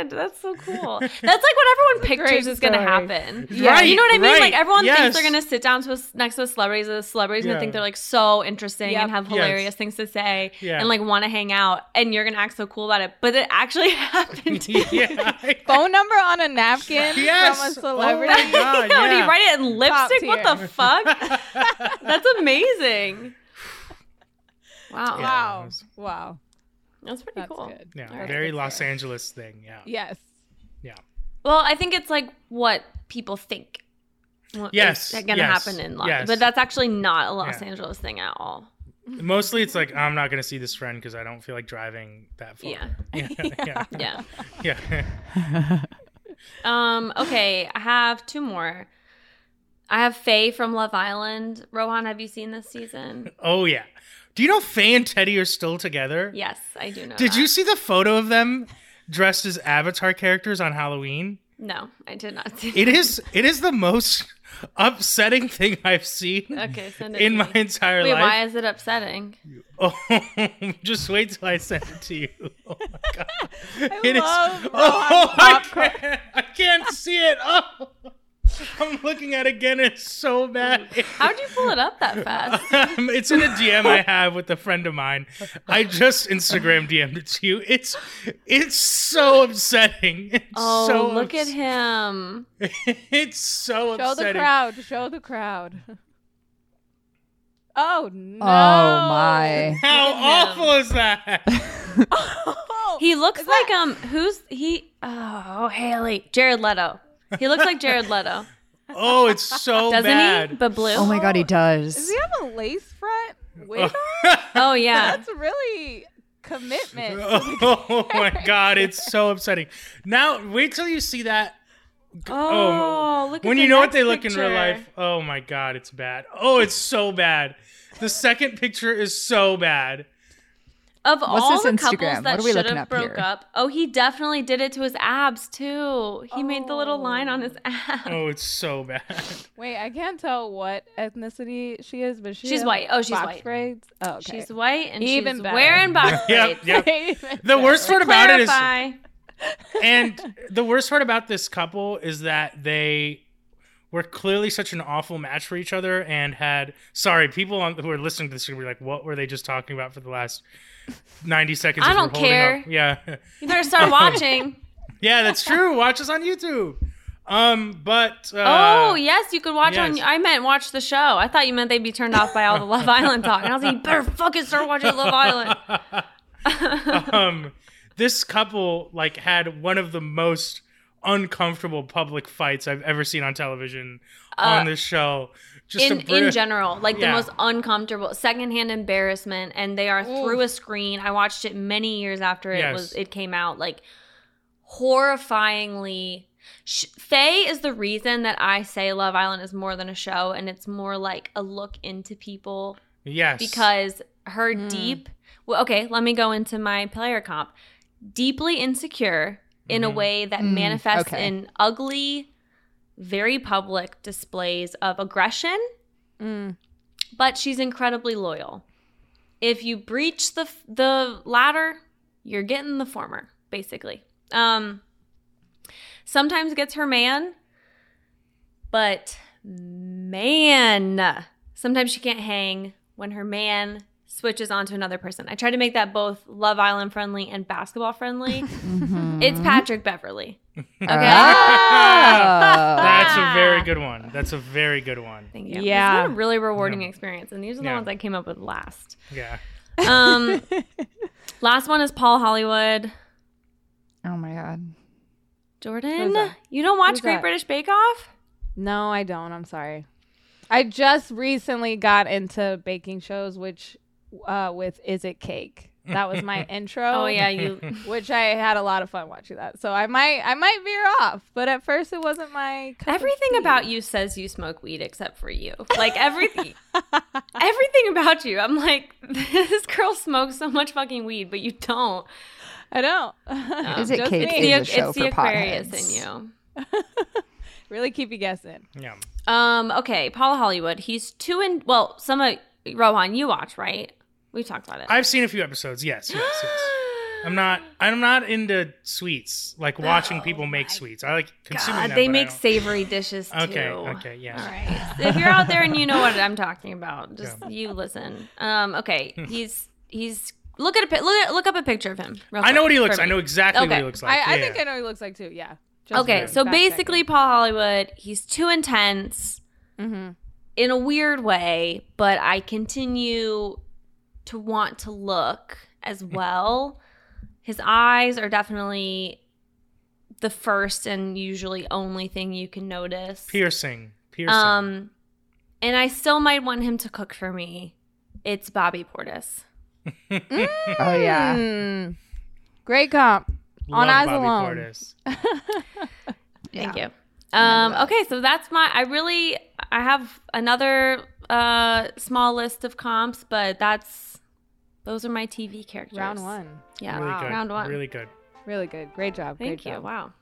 that's so cool. *laughs* That's like what everyone pictures is gonna happen. Yeah. you know what I mean? Right, Like everyone thinks they're gonna sit down to a, next to a celebrity. The celebrity's Yeah. gonna think they're like so interesting Yep. and have Yes. hilarious things to say Yeah. and like want to hang out, and you're gonna act so cool about it. But it actually *laughs* happened. To *laughs* you. yeah. Phone number on a napkin Yes. from a Oh celebrity. my God, Yeah, would he write it in lipstick? What the fuck? That's amazing. Wow. Yeah. Wow. was- Wow. That's pretty That's cool. good. Yeah, All right. very Los Angeles thing. Yeah. Yes. Yeah. Well, I think it's like what people think. Yes, is gonna yes, happen in Los, yes. but that's actually not a Los Yeah. Angeles thing at all. Mostly, it's like I'm not gonna see this friend because I don't feel like driving that far. Yeah. *laughs* *laughs* yeah, yeah, Yeah. *laughs* yeah. Um. Okay, I have two more. I have Faye from Love Island. Rohan, have you seen this season? oh yeah. Do you know Faye and Teddy are still together? Yes, I do know. Did that. you see the photo of them dressed as Avatar characters on Halloween? No, I did not see. It is it is the most upsetting thing I've seen Okay, in my entire Wait, life. why is it upsetting? Oh, *laughs* just wait till I send it to you. Oh my god. *laughs* I It is- love Oh, Rohan I can't, I can't see it. Oh, *laughs* I'm looking at it again. It's so bad. How'd you pull it up that fast? *laughs* it's in a DM I have with a friend of mine. I just Instagram DM'd it to you. It's it's so upsetting. It's Oh, so look at him. *laughs* It's so upsetting. Show the crowd. Show the crowd. Oh no! Oh my. How Look him. awful is that? Oh, He looks Is like that- um who's he oh Haley. Jared Leto. He looks like Jared Leto. Oh, it's so *laughs* Doesn't bad. he? But blue. Oh my god, he oh. Does does. he have a lace front? Wig Oh. on? *laughs* Oh yeah. That's really commitment. *laughs* oh my god, it's so upsetting. Now wait till you see that. Oh. oh, look at when the you know what next they look in real picture. life. Oh my god, it's bad. Oh, it's so bad. The second picture is so bad. Of What's all the Instagram? couples that What are we should have broke here? up, oh, he definitely did it to his abs too. He made the little line on his oh. abs. Oh, it's so bad. *laughs* Wait, I can't tell what ethnicity she is, but she She's white. Oh, she's box white. braids. Oh, okay. She's white and Even she's better. wearing box *laughs* Yep, braids. yep. *laughs* The worst part about it is Clarify. and the worst part about this couple is that they were clearly such an awful match for each other and had sorry people on, who are listening to this are gonna be like what were they just talking about for the last 90 seconds I don't care. up- yeah *laughs* You better start watching. *laughs* yeah that's true watch us on youtube um but uh, oh yes, you could watch on. I meant watch the show. I thought you meant they'd be turned off by all the Love Island talk. And I was like, you better fucking start watching Love Island. *laughs* um this couple like had one of the most uncomfortable public fights i've ever seen on television on this show just in a bri- in general, like Yeah. the most uncomfortable, secondhand embarrassment, and they are through a screen. I watched it many years after it Yes. was it came out. Like horrifyingly. Sh- Faye is the reason that I say Love Island is more than a show, and it's more like a look into people yes because her Hmm. deep well okay let me go into my player comp deeply insecure in a Mhm. way that Mm, manifests okay. in ugly very public displays of aggression Mm. but she's incredibly loyal if you breach the the latter you're getting the former basically um sometimes gets her man but man sometimes she can't hang when her man switches on to another person i try to make that both love island friendly and basketball friendly *laughs* Mhm. it's patrick beverley *laughs* okay Ah. *laughs* That's a very good one. That's a very good one. thank you Yeah. it's been a really rewarding Yeah. experience and these are the Yeah. ones i came up with last Yeah. um last one is paul hollywood oh my god. jordan you don't watch great that? british bake off No, I don't. I'm sorry. I just recently got into baking shows, which uh, with Is It Cake? That was my *laughs* intro. oh yeah you *laughs* Which I had a lot of fun watching that. So I might I might veer off, but at first it wasn't my cup of Everything tea. about you says you smoke weed except for you. Like everything *laughs* everything about you. I'm like this girl smokes so much fucking weed, but you don't. I don't. Is It Just Cake me. It's the, is a show it's the Aquarius potheads. in you. really keep you guessing. Yeah. Um, okay, Paul Hollywood. He's two in well, some of Rohan, you watch, right? We talked about it. I've seen a few episodes. Yes, yes, yes. I'm not. I'm not into sweets. Like watching people make sweets. I like consuming Oh God, them. they make savory dishes *laughs* too. Okay. Okay. Yeah. All right. If you're out there and you know what I'm talking about, just you listen. Um, okay. Hmm. He's he's look at a pi- look at look up a picture of him. real I know what he for looks. I know exactly what he looks like. I, I Yeah. think I know what he looks like too. Yeah. Just Okay, so fact basically, Paul Hollywood, he's too intense checking. Mhm. in a weird way, but I continue to want to look as well. His eyes are definitely the first and usually only thing you can notice. piercing. Piercing. Um, and I still might want him to cook for me. It's Bobby Portis. *laughs* Oh yeah. Mm. Great comp. on Love eyes Bobby alone. Portis. *laughs* *laughs* Thank Yeah. you. Um, okay, so that's my. I really. I have another uh, small list of comps, but that's those are my TV characters. Round one. Yeah. Really wow. good. Round one. Really good. Really good. Great job. Thank Great you. Job. Wow.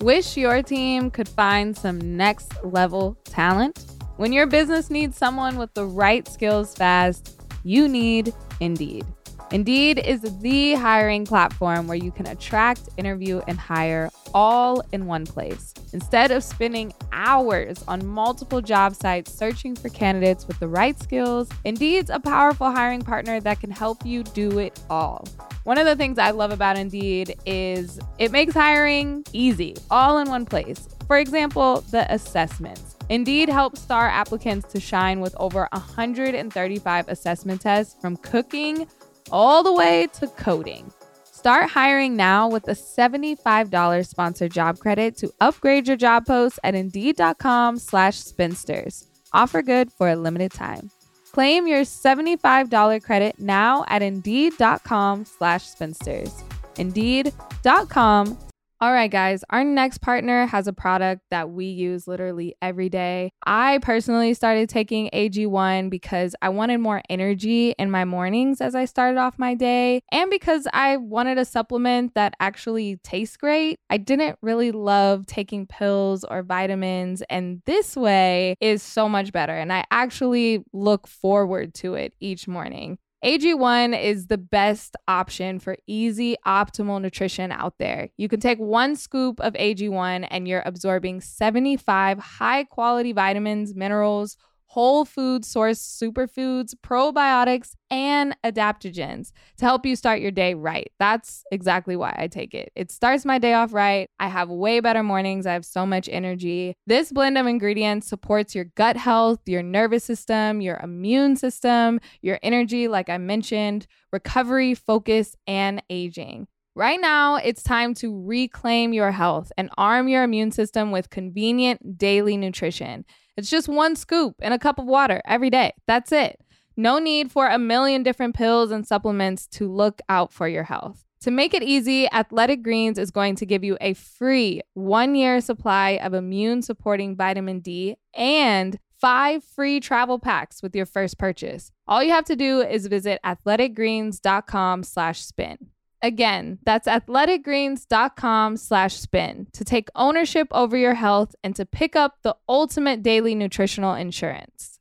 Wish your team could find some next level talent? When your business needs someone with the right skills fast, you need Indeed. Indeed is the hiring platform where you can attract, interview, and hire all in one place. Instead of spending hours on multiple job sites searching for candidates with the right skills, Indeed's a powerful hiring partner that can help you do it all. One of the things I love about Indeed is it makes hiring easy, all in one place. For example, the assessments. Indeed helps star applicants to shine with over 135 assessment tests from cooking all the way to coding. Start hiring now with a $75 sponsored job credit to upgrade your job post at Indeed.com slash spinsters. Offer good for a limited time. Claim your $75 credit now at Indeed.com slash spinsters. Indeed.com all right, guys, our next partner has a product that we use literally every day. I personally started taking AG1 because I wanted more energy in my mornings as I started off my day, and because I wanted a supplement that actually tastes great. I didn't really love taking pills or vitamins, and this way is so much better. And I actually look forward to it each morning. AG1 is the best option for easy, optimal nutrition out there. You can take one scoop of AG1 and you're absorbing 75 high quality vitamins, minerals, whole food source superfoods, probiotics, and adaptogens to help you start your day right. That's exactly why I take it. It starts my day off right. I have way better mornings. I have so much energy. This blend of ingredients supports your gut health, your nervous system, your immune system, your energy, like I mentioned, recovery, focus, and aging. Right now, it's time to reclaim your health and arm your immune system with convenient daily nutrition. It's just one scoop in a cup of water every day. That's it. No need for a million different pills and supplements to look out for your health. To make it easy, Athletic Greens is going to give you a free one year supply of immune supporting vitamin D and five free travel packs with your first purchase. All you have to do is visit athleticgreens.com slash spin. Again, that's athleticgreens.com slash spin to take ownership over your health and to pick up the ultimate daily nutritional insurance.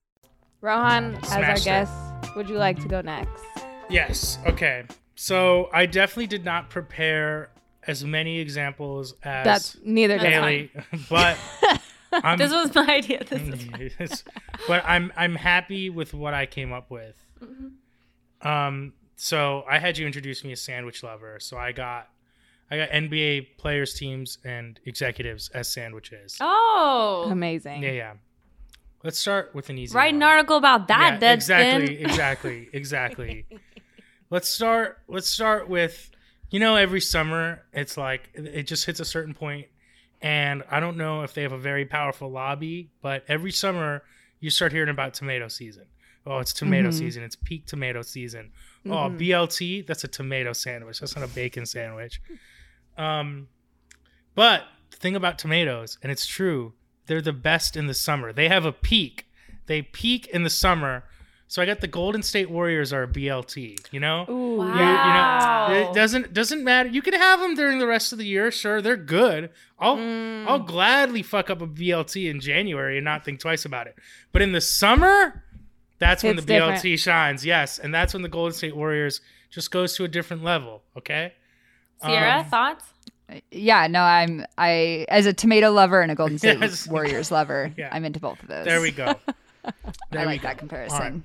Rohan, as our it. guest, would you like to go next? Yes. Okay. So I definitely did not prepare as many examples as That's neither That's did Haley, *laughs* but *laughs* I'm, This was my idea. This is fine. Yes. but I'm I'm happy with what I came up with. Um, so I had you introduce me as sandwich lover. So I got I got NBA players, teams, and executives as sandwiches. Oh, Amazing. Yeah, yeah. Let's start with an easy. write an article about that. Yeah, exactly, *laughs* exactly, exactly. let's start. Let's start with, you know, every summer it's like it it just hits a certain point, and I don't know if they have a very powerful lobby, but every summer you start hearing about tomato season. Oh, it's tomato Mhm. season. It's peak tomato season. Oh, Mhm. BLT. That's a tomato sandwich. That's not a bacon sandwich. Um, but the thing about tomatoes, and it's true, they're the best in the summer. They have a peak. They peak in the summer. So I got the Golden State Warriors are a BLT. You know, Ooh, Wow. you, you know, it doesn't doesn't matter. You can have them during the rest of the year. Sure, they're good. I'll Mm. I'll gladly fuck up a BLT in January and not think twice about it. But in the summer, that's when It's the BLT different. shines. Yes, and that's when the Golden State Warriors just goes to a different level. Okay. Sierra, Um, thoughts? Yeah, no, I'm I as a tomato lover and a Golden State Yes. *laughs* Warriors lover, Yeah. I'm into both of those. There we go. *laughs* I There we like go. that comparison.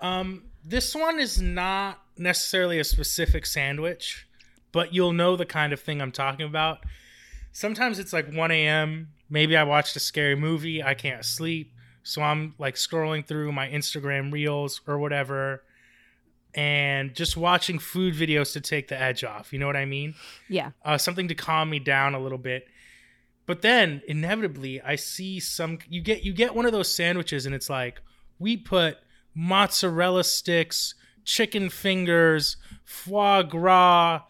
Um, this one is not necessarily a specific sandwich, but you'll know the kind of thing I'm talking about. Sometimes it's like 1 a.m. Maybe I watched a scary movie. I can't sleep. So I'm like scrolling through my Instagram reels or whatever and just watching food videos to take the edge off. You know what I mean? Yeah. uh, something to calm me down a little bit. But then inevitably, I see some. You get you get one of those sandwiches, and it's like we put mozzarella sticks, chicken fingers, foie gras,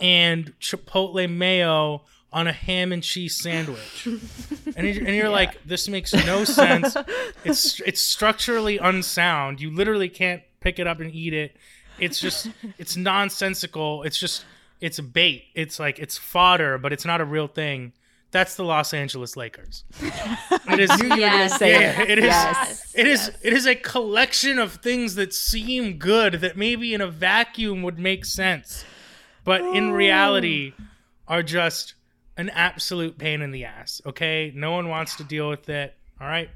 and chipotle mayo on a ham and cheese sandwich. *laughs* and, you're, and you're like, this makes no sense. *laughs* It's it's structurally unsound. You literally can't pick it up and eat it. It's just it's nonsensical. It's just it's bait. It's like it's fodder, but it's not a real thing. That's the Los Angeles Lakers. it is. *laughs* Yes. Yeah, it. it is. Yes. It is. Yes. It is a collection of things that seem good that maybe in a vacuum would make sense, but in Oh. reality are just an absolute pain in the ass. Okay, no one wants to deal with it. All right.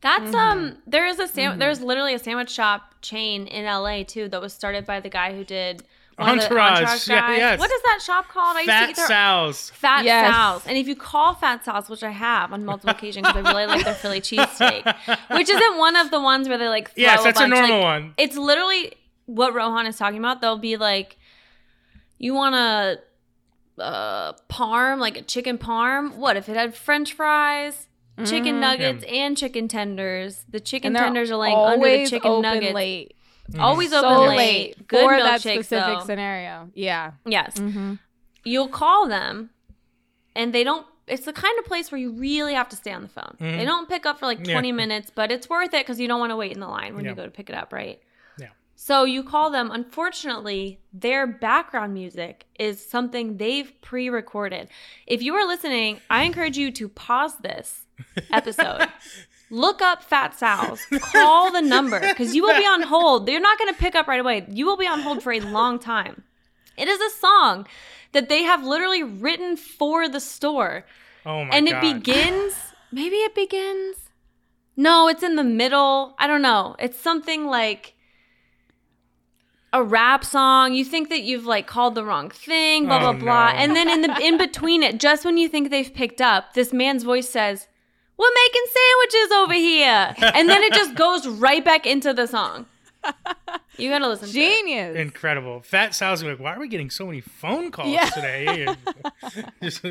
That's Mm-hmm. um. There is a sam- There's literally a sandwich shop chain in LA too that was started by the guy who did one of the Entourage, Entourage yeah, yes. What is that shop called? I used to Fat eat there. Sal's. Fat Yes. Sal's. And if you call Fat Sal's, which I have on multiple occasions because I really like their Philly cheesesteak, *laughs* which isn't one of the ones where they like throw Yes, that's a bunch, normal like, one. It's literally what Rohan is talking about. They'll be like, you want a uh, parm, like a chicken parm? What if it had French fries? Chicken nuggets and chicken tenders. The chicken tenders are laying under the always chicken open nuggets. late. Always So open late, late. Good for that milkshakes, specific though. scenario. Yeah. Yes. Mm-hmm. you'll call them and they don't it's the kind of place where you really have to stay on the phone Mhm. they don't pick up for like Yeah. 20 minutes but it's worth it because you don't want to wait in the line when Yeah. you go to pick it up right Yeah. So you call them unfortunately their background music is something they've pre-recorded if you are listening i encourage you to pause this *laughs* episode Look up Fat Sal's. Call the number because you will be on hold. They're not going to pick up right away. You will be on hold for a long time. It is a song that they have literally written for the store. Oh my god. and god. it begins, maybe it begins. No, it's in the middle. I don't know. It's something like a rap song. You think that you've like called the wrong thing, blah Oh, blah blah. no. And then in the in between it, just when you think they've picked up, this man's voice says, "We're making sandwiches over here." And then it just goes right back into the song. You got to listen to it. Genius. Incredible. Fat Sal's like, why are we getting so many phone calls Yeah. today? *laughs* Just-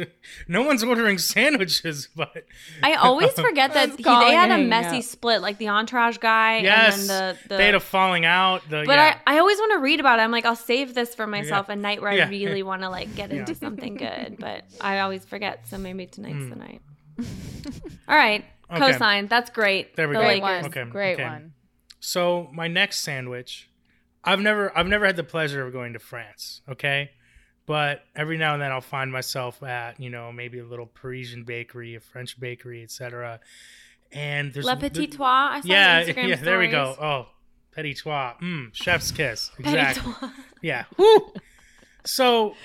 no one's ordering sandwiches, *laughs* but I always forget that Let's he, they had a messy up. split, like the entourage guy yes, and then the, the they had a falling out. The, But yeah. I, I always want to read about it. I'm like, I'll save this for myself a night where Yeah. I really want to like get into Yeah. something good. But I always forget. So maybe tonight's hmm. the night. *laughs* All right. Okay. Cosign. That's great. There we the go. Great Lakers. Okay, Great okay. one. So my next sandwich, I've never I've never had the pleasure of going to France, okay? But every now and then I'll find myself at, you know, maybe a little Parisian bakery, a French bakery, etc. And there's Le Petit the- Trois. I saw Yeah, Instagram yeah, there we go. Oh, petit trois. Mm, chef's kiss. *laughs* Exactly. Yeah. Woo! So,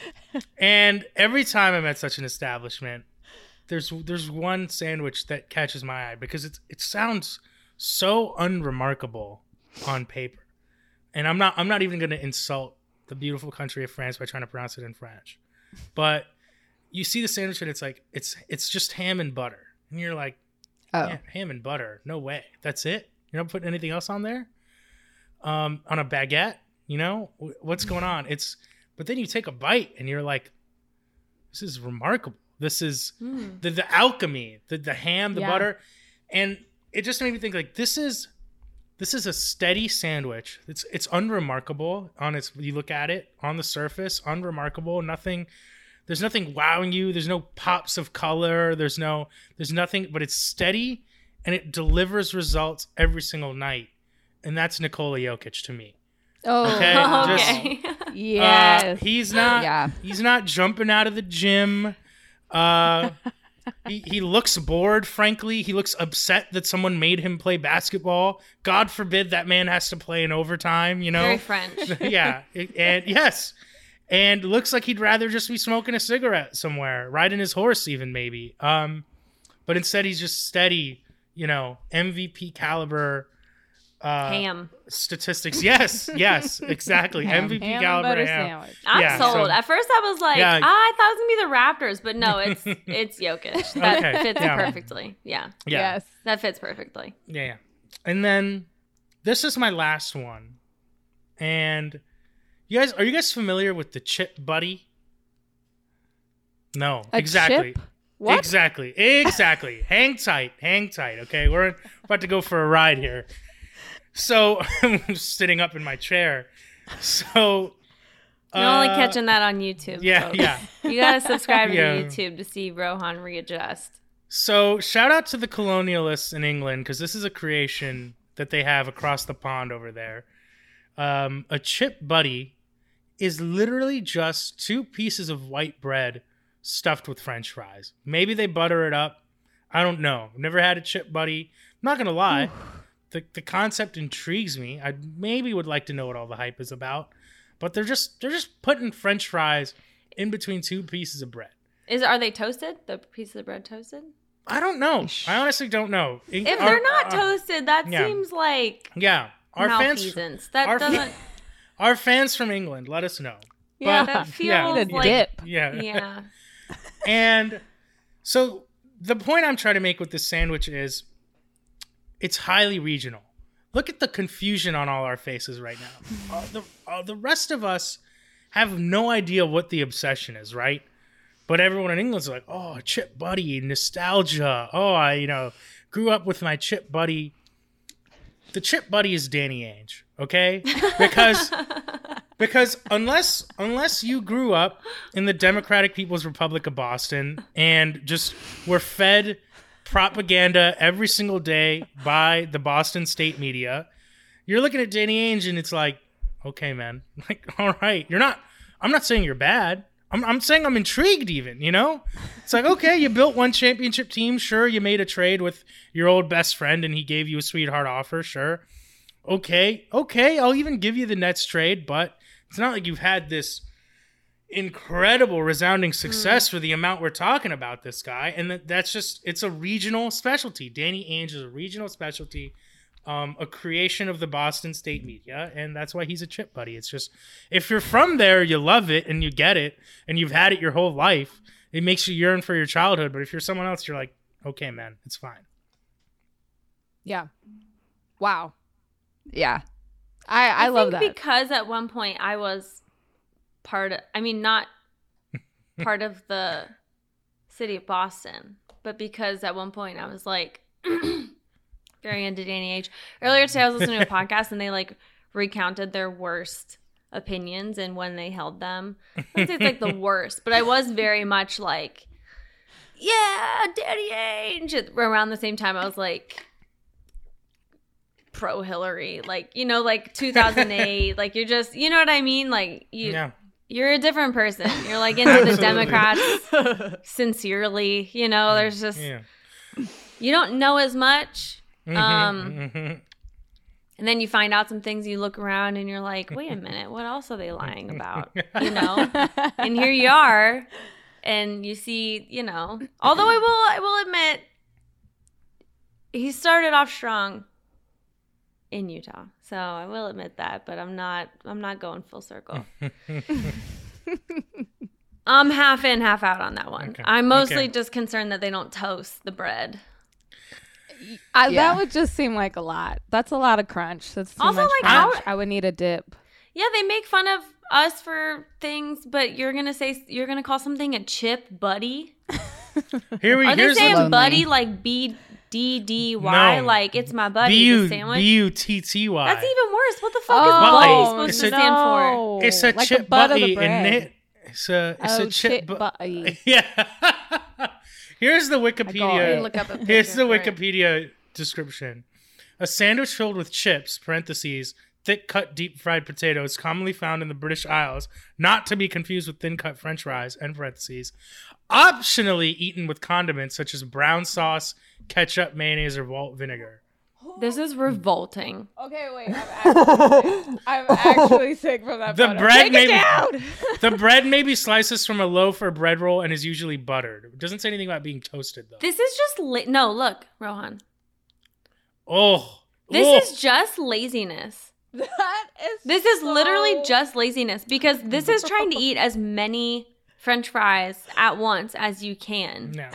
and every time I'm at such an establishment, there's there's one sandwich that catches my eye because it's it sounds so unremarkable on paper, and I'm not I'm not even going to insult the beautiful country of France by trying to pronounce it in French, but you see the sandwich and it's like it's it's just ham and butter, and you're like, Oh. yeah, ham and butter, no way, that's it. You're not putting anything else on there, um, on a baguette. You know what's going on? It's but then you take a bite and you're like, this is remarkable. This is Mm. the, the alchemy, the, the ham, the Yeah. butter. And it just made me think like this is this is a steady sandwich. It's it's unremarkable on its you look at it on the surface, unremarkable, nothing there's nothing wowing you, there's no pops of color, there's no there's nothing, but it's steady and it delivers results every single night. And that's Nikola Jokic to me. Oh, Okay, *laughs* just- yes. Uh, he's not Yeah. he's not jumping out of the gym. Uh he, he looks bored, frankly. He looks upset that someone made him play basketball. God forbid that man has to play in overtime, you know? Very French. *laughs* yeah. and yes. And looks like he'd rather just be smoking a cigarette somewhere, riding his horse, even maybe. Um, but instead he's just steady, you know, MVP caliber uh Ham. statistics. Yes, yes, *laughs* exactly. Ham. MVP Ham and caliber butter ham. sandwich. I'm Yeah, sold. so- At first, I was like, Yeah. ah, I thought it was gonna be the Raptors, but no, it's *laughs* it's Jokic. That Okay, fits yeah. perfectly. Yeah, Yeah. Yes. that fits perfectly. Yeah, yeah. And then this is my last one. And you guys are you guys familiar with the chip buddy? No, A exactly. chip? What? Exactly. Exactly. hang tight. Hang tight. Okay. We're about to go for a ride here. So *laughs* I'm sitting up in my chair. So You're only uh, catching that on YouTube. Yeah, folks. yeah. You gotta subscribe *laughs* Yeah. to YouTube to see Rohan readjust. So shout out to the colonialists in England because this is a creation that they have across the pond over there. Um, a chip buddy is literally just two pieces of white bread stuffed with french fries. Maybe they butter it up. I don't know. Never had a chip buddy. I'm not to lie. The, the concept intrigues me. I maybe would like to know what all the hype is about, but they're just they're just putting french fries in between two pieces of bread. Is are they toasted? The pieces of bread toasted? I don't know. I honestly don't know. If Our- they're not our- toasted, that yeah. seems like yeah, our fans. That our- doesn't. *laughs* our fans from England, let us know. Yeah. But- That feels yeah. Need a like dip. Yeah. yeah. *laughs* And so the point I'm trying to make with this sandwich is it's highly regional. Look at the confusion on all our faces right now. *laughs* Uh, the, uh, the rest of us have no idea what the obsession is, right? But everyone in England's like, oh, chip buddy, nostalgia. Oh, I, you know, grew up with my chip buddy. The chip buddy is Danny Ainge, okay? *laughs* Because because unless unless you grew up in the Democratic People's Republic of Boston and just were fed propaganda every single day by the Boston state media, you're looking at Danny Ainge and it's like, okay, man, *laughs* like, all right, you're not. I'm not saying you're bad. I'm, I'm saying I'm intrigued, even. You know, it's like, okay, you built one championship team. Sure, you made a trade with your old best friend, and he gave you a sweetheart offer. Sure, okay, okay, I'll even give you the Nets trade, but it's not like you've had this incredible resounding success for the amount we're talking about this guy and that, that's just it's a regional specialty danny ainge is a regional specialty um, a creation of the boston state media and that's why he's a chip buddy it's just if you're from there you love it and you get it and you've had it your whole life it makes you yearn for your childhood but if you're someone else you're like okay man it's fine Yeah. Wow. Yeah. I, I, love think that. because at one point I was part of, I mean, not *laughs* part of the city of Boston, but because at one point I was like *clears throat* very into Danny Ainge. Earlier today, I was listening to a *laughs* podcast and they like recounted their worst opinions and when they held them. It's like the *laughs* worst, but I was very much like, yeah, Danny Ainge. Around the same time, I was like, pro Hillary, like you know, like 2008, like you're just, you know what I mean, like you, yeah you're a different person. You're like *laughs* into the Democrats *laughs* sincerely, you know. There's just yeah you don't know as much, Mhm, um, mhm. and then you find out some things. You look around and you're like, wait a *laughs* minute, what else are they lying about? You know, and here you are, and you see, you know. Although I will, I will admit, he started off strong in Utah, so I will admit that. But I'm not, I'm not going full circle. *laughs* I'm half in, half out on that one. Okay, I'm mostly okay. just concerned that they don't toast the bread. I, Yeah. That would just seem like a lot. That's a lot of crunch. That's too Also, much like, how- crunch. I would need a dip. Yeah, they make fun of us for things, but you're gonna say you're gonna call something a chip buddy. here we Are they saying Lonely. buddy like B D D Y? No. Like it's my buddy, B U the sandwich. B U T T Y. That's even worse. What the fuck is Oh, buddy no. supposed It's to a- stand for? It's a like chip the butt buddy, bread. and it, it's a it's oh, a chip, chip bu- buddy. *laughs* Yeah. Here's the Wikipedia. Look up a Here's the for it. Wikipedia description. A sandwich filled with chips, parentheses, thick cut deep fried potatoes commonly found in the British Isles, not to be confused with thin cut french fries, end parentheses, optionally eaten with condiments such as brown sauce, ketchup, mayonnaise, or malt vinegar. This is revolting. Okay, wait. I'm actually, sick. I'm actually *laughs* sick from that. The photo. bread Take may it be- down. *laughs* The bread may be slices from a loaf or bread roll and is usually buttered. It doesn't say anything about being toasted though. This is just la- no. Look, Rohan. Oh, This oh. is just laziness. that is. This is literally just laziness because this is trying to *laughs* eat as many French fries at once as you can. no.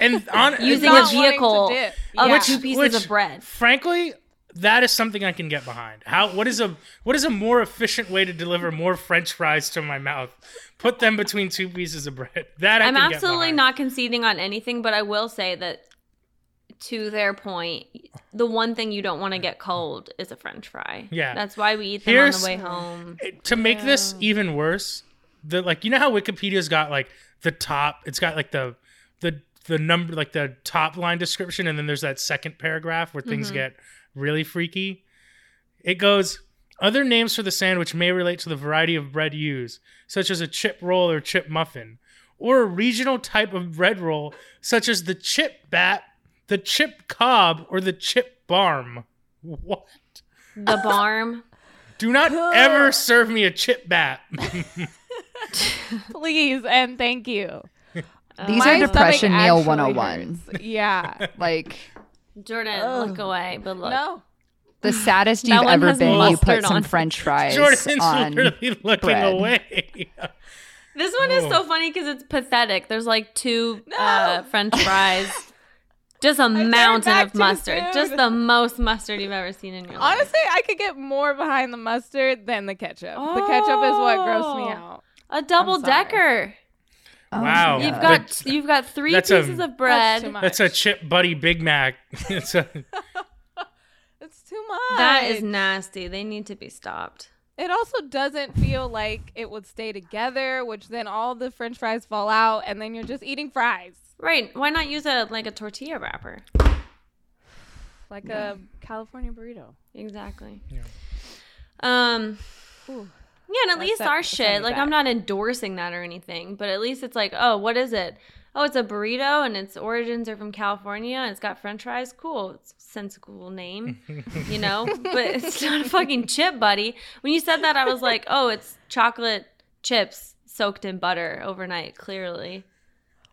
And on *laughs* Using a vehicle dip. of Yeah. two pieces Which- of bread. Frankly, that is something I can get behind. How what is a what is a more efficient way to deliver more French fries to my mouth? Put them between two pieces of bread. *laughs* That I I'm can absolutely behind. not conceding on anything, but I will say that to their point, the one thing you don't want to get cold is a French fry. Yeah. That's why we eat them Here's- on the way home. Eh, to make this even worse. The like you know how Wikipedia's got like the top. It's got like the the the number like the top line description, and then there's that second paragraph where things Mhm. get really freaky. It goes Other names for the sandwich may relate to the variety of bread used, such as a chip roll or chip muffin, or a regional type of bread roll, such as the chip bat, the chip cob, or the chip barm. What? The barm. Do not ever serve me a chip bat. *laughs* *laughs* Please and thank you. These My are depression meal actually 101. hurts. Yeah. *laughs* Like Jordan, look away, but look. no. the saddest you've ever been, you put some on. French fries Jordan's on. literally looking bread. away. *laughs* This one is Oh. so funny because it's pathetic. There's like two uh, French fries, *laughs* just a mountain of mustard, soon. just the most mustard you've ever seen in your life. Honestly, I could get more behind the mustard than the ketchup. The ketchup is what grossed me Oh. out. a double decker. Oh, Wow. my You've God. got That's- you've got three that's a- pieces of bread. too much. That's a chip buddy Big Mac. *laughs* It's a, *laughs* It's too much. That is nasty. They need to be stopped. It also doesn't feel like it would stay together, which then all the French fries fall out, and then you're just eating fries Right? Why not use a like a tortilla wrapper? like a California burrito. Exactly. Yeah. Um. Ooh. Yeah, and at That least sound- our shit. Like bad. I'm not endorsing that or anything, but at least it's like, oh, what is it? Oh, it's a burrito and its origins are from California it's got French fries. Cool. It's a sensible name, you know. *laughs* but it's not a fucking chip, buddy. When you said that, I was like, oh, it's chocolate chips soaked in butter overnight. Clearly.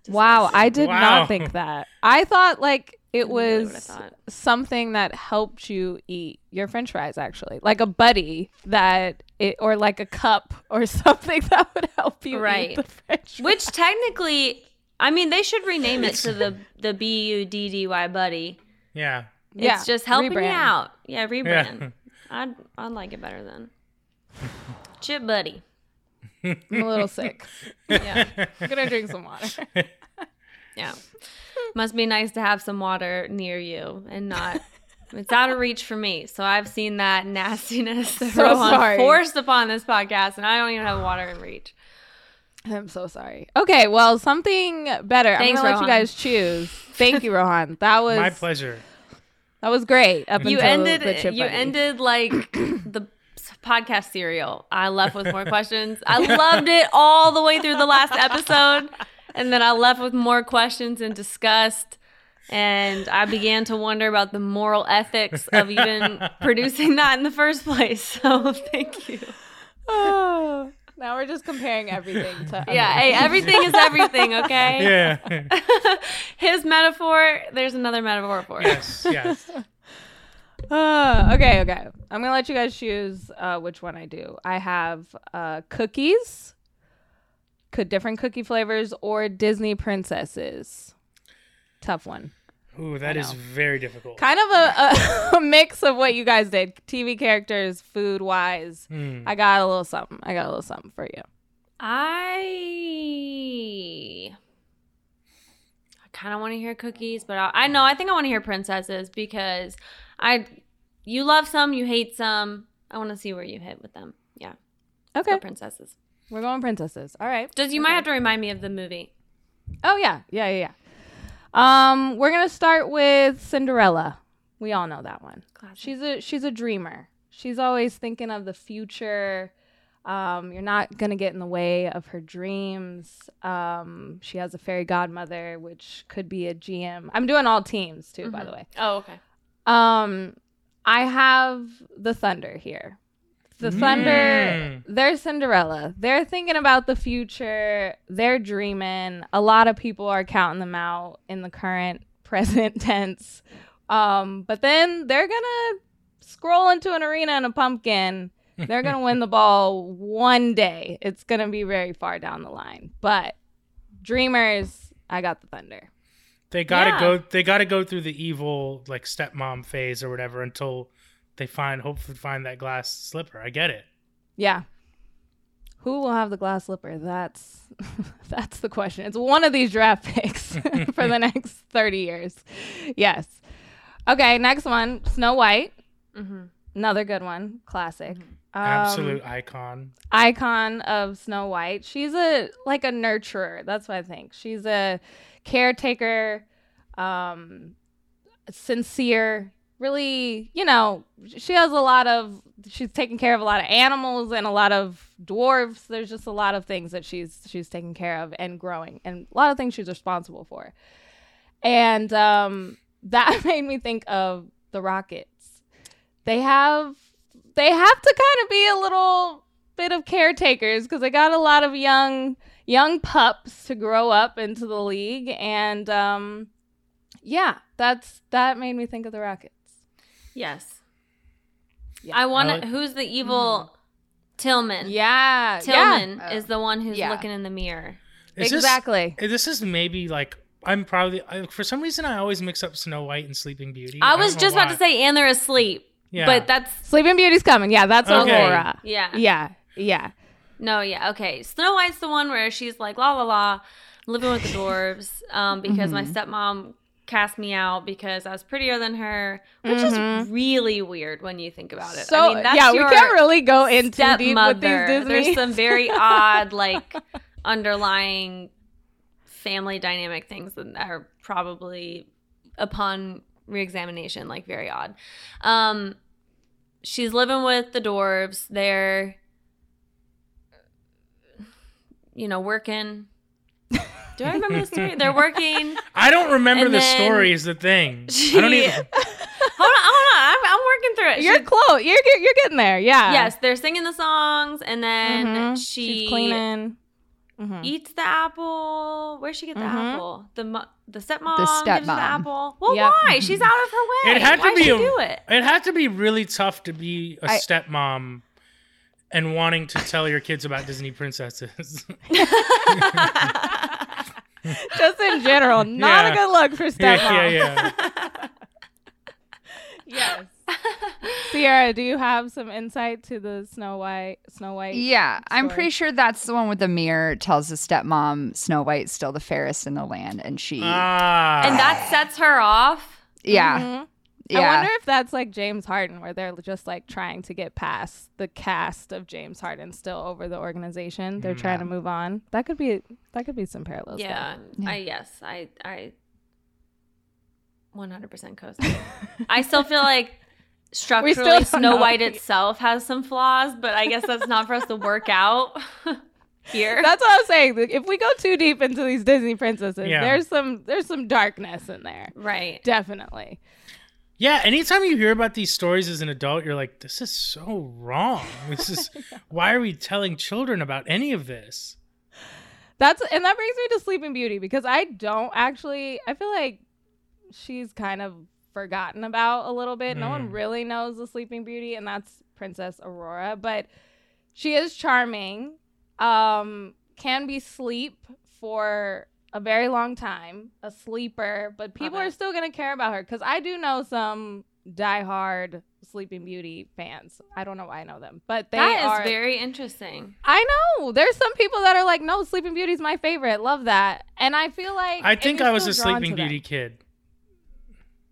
Wow, I did Wow. not think that. I thought like it Literally what I was something that helped you eat your french fries actually. Like a buddy that it or like a cup or *laughs* something that would help you Right. eat the french Which technically, I mean, they should rename it to the the B U D D Y buddy. yeah. Yeah, It's just helping you out. Yeah, rebrand. Yeah. *laughs* I'd I'd like it better then. Chip buddy. I'm a little sick. Yeah. I'm gonna drink some water. *laughs* Yeah. Must be nice to have some water near you and not. It's out of reach for me. So I've seen that *laughs* nastiness that So Rohan sorry. forced upon this podcast, and I don't even have water in reach. I'm so sorry. Okay, well, something better. Thanks, I'm gonna let Rohan. you guys choose. Thank you, Rohan. That *laughs* was My pleasure. that was great. Up You until ended. the chip You buddy. ended like *clears throat* the podcast serial. I left with more *laughs* questions. I loved it all the way through the last episode, and then I left with more questions and disgust. And I began to wonder about the moral ethics of even *laughs* producing that in the first place. *laughs* So thank you. Oh, *sighs* now we're just comparing everything to Yeah, hey, everything is everything, okay? *laughs* Yeah. His metaphor, there's another metaphor for it. yes. Yes. Uh, *sighs* okay, okay. I'm gonna let you guys choose uh, which one I do. I have uh, cookies, could different cookie flavors, or Disney princesses. Tough one. Ooh, that is very difficult. Kind of a, a, *laughs* a mix of what you guys did. TV characters, food wise. Hmm. I got a little something. I got a little something for you. I I kind of want to hear cookies, but I, I know I think I want to hear princesses because I you love some, you hate some. I want to see where you hit with them. Yeah, Okay, go princesses. we're going princesses. All right. Just you might have to remind me of the movie. Oh yeah, yeah, yeah, yeah. Um, we're gonna start with Cinderella. We all know that one. Classic. She's a she's a dreamer. She's always thinking of the future. Um, you're not gonna get in the way of her dreams. Um, she has a fairy godmother, which could be a GM. I'm doing all teams too, by the way. Oh, okay. Um, I have the Thunder here. The Thunder, Mm. they're Cinderella. They're thinking about the future. They're dreaming. A lot of people are counting them out in the current *laughs* present tense. Um, but then they're gonna scroll into an arena in a pumpkin. They're gonna win the *laughs* ball one day. It's gonna be very far down the line. But dreamers, I got the Thunder. They gotta Yeah. go. They gotta go through the evil like stepmom phase or whatever until they find hopefully find that glass slipper. I get it. Yeah. Who will have the glass slipper? That's *laughs* that's the question. It's one of these draft picks *laughs* for the *laughs* next 30 years. Yes. Okay, next one, Snow White. Mm-hmm. Another good one, classic. Um, Absolute icon. icon of Snow White. She's a like a nurturer. That's what I think. She's a caretaker, um, sincere, really, you know, she has a lot of she's taking care of a lot of animals and a lot of dwarves. There's just a lot of things that she's she's taking care of and growing and a lot of things she's responsible for. And um *laughs* that made me think of the Rockets. They have they have to kind of be a little bit of caretakers because they got a lot of young young pups to grow up into the league and um yeah that's that made me think of the rockets Yes. Yeah. I want to. Who's the mm-hmm. evil Tilman? yeah Tilman yeah. is the one who's Yeah. looking in the mirror. Is exactly eh, this is maybe like I'm probably I, for some reason I always mix up Snow White and Sleeping Beauty. I was know just about why. to say, and they're asleep. Yeah. But that's sleeping beauty's coming yeah that's Okay. aurora yeah. yeah yeah No, yeah, okay. Snow White's the one where she's like, la la la, living with the dwarves, um, because my mm-hmm. stepmom cast me out because I was prettier than her, which is really weird when you think about it. so I mean, that's yeah we can't really go into deep with these disney There's some *laughs* very odd, like, underlying family dynamic things that are probably, upon reexamination, like very odd. Um, she's living with the dwarves. They're, you know, working. *laughs* Do I remember the story? They're working. *laughs* I don't remember And the then story. Is the thing. I don't even. *laughs* Hold on, hold on. I'm, I'm working through it. you're She- close you're, get- you're getting there yeah yes, they're singing the songs, and then Mhm. she she's cleaning Mhm. eats the apple. Where'd she get the Mhm. apple? The mo- the stepmom The gives her the stepmom. apple. Well, Yep. why? She's out of her way. It had to Why'd be she a- do it. It had to be really tough to be a I- stepmom and wanting to tell your kids about Disney princesses. *laughs* *laughs* just in general *laughs* not Yeah. a good look for stepmom yeah, yeah, yeah. *laughs* yes sierra do you have some insight to the snow white snow white Yeah, I'm pretty sure that's the one with the mirror tells the stepmom Snow White's still the fairest in the land, and she, Ah. and that sets her off. yeah, Mhm. Yeah. I wonder if that's like James Harden, where they're just like trying to get past the cast of James Harden still over the organization. They're mm-hmm. trying to move on. That could be that could be some parallels. Yeah, Yeah. I yes, I I 100% co *laughs* I still feel like structurally don't Snow know. White itself has some flaws, but I guess that's not for us to work out *laughs* here. That's what I was saying. If we go too deep into these Disney princesses, Yeah. there's some there's some darkness in there. right. Definitely. Yeah, anytime you hear about these stories as an adult, you're like, this is so wrong. This is *laughs* why are we telling children about any of this? That's and that brings me to Sleeping Beauty because I don't actually I feel like she's kind of forgotten about a little bit. No one Mm. really knows the Sleeping Beauty and that's Princess Aurora, but she is charming. Um can be sleep for a very long time, a sleeper, but people Love are still going to care about her cuz I do know some diehard Sleeping Beauty fans. I don't know why I know them, but they That is are very interesting. I know. There's some people that are like, no, Sleeping Beauty's my favorite. Love that. And I feel like I think I was a Sleeping to them. Beauty kid.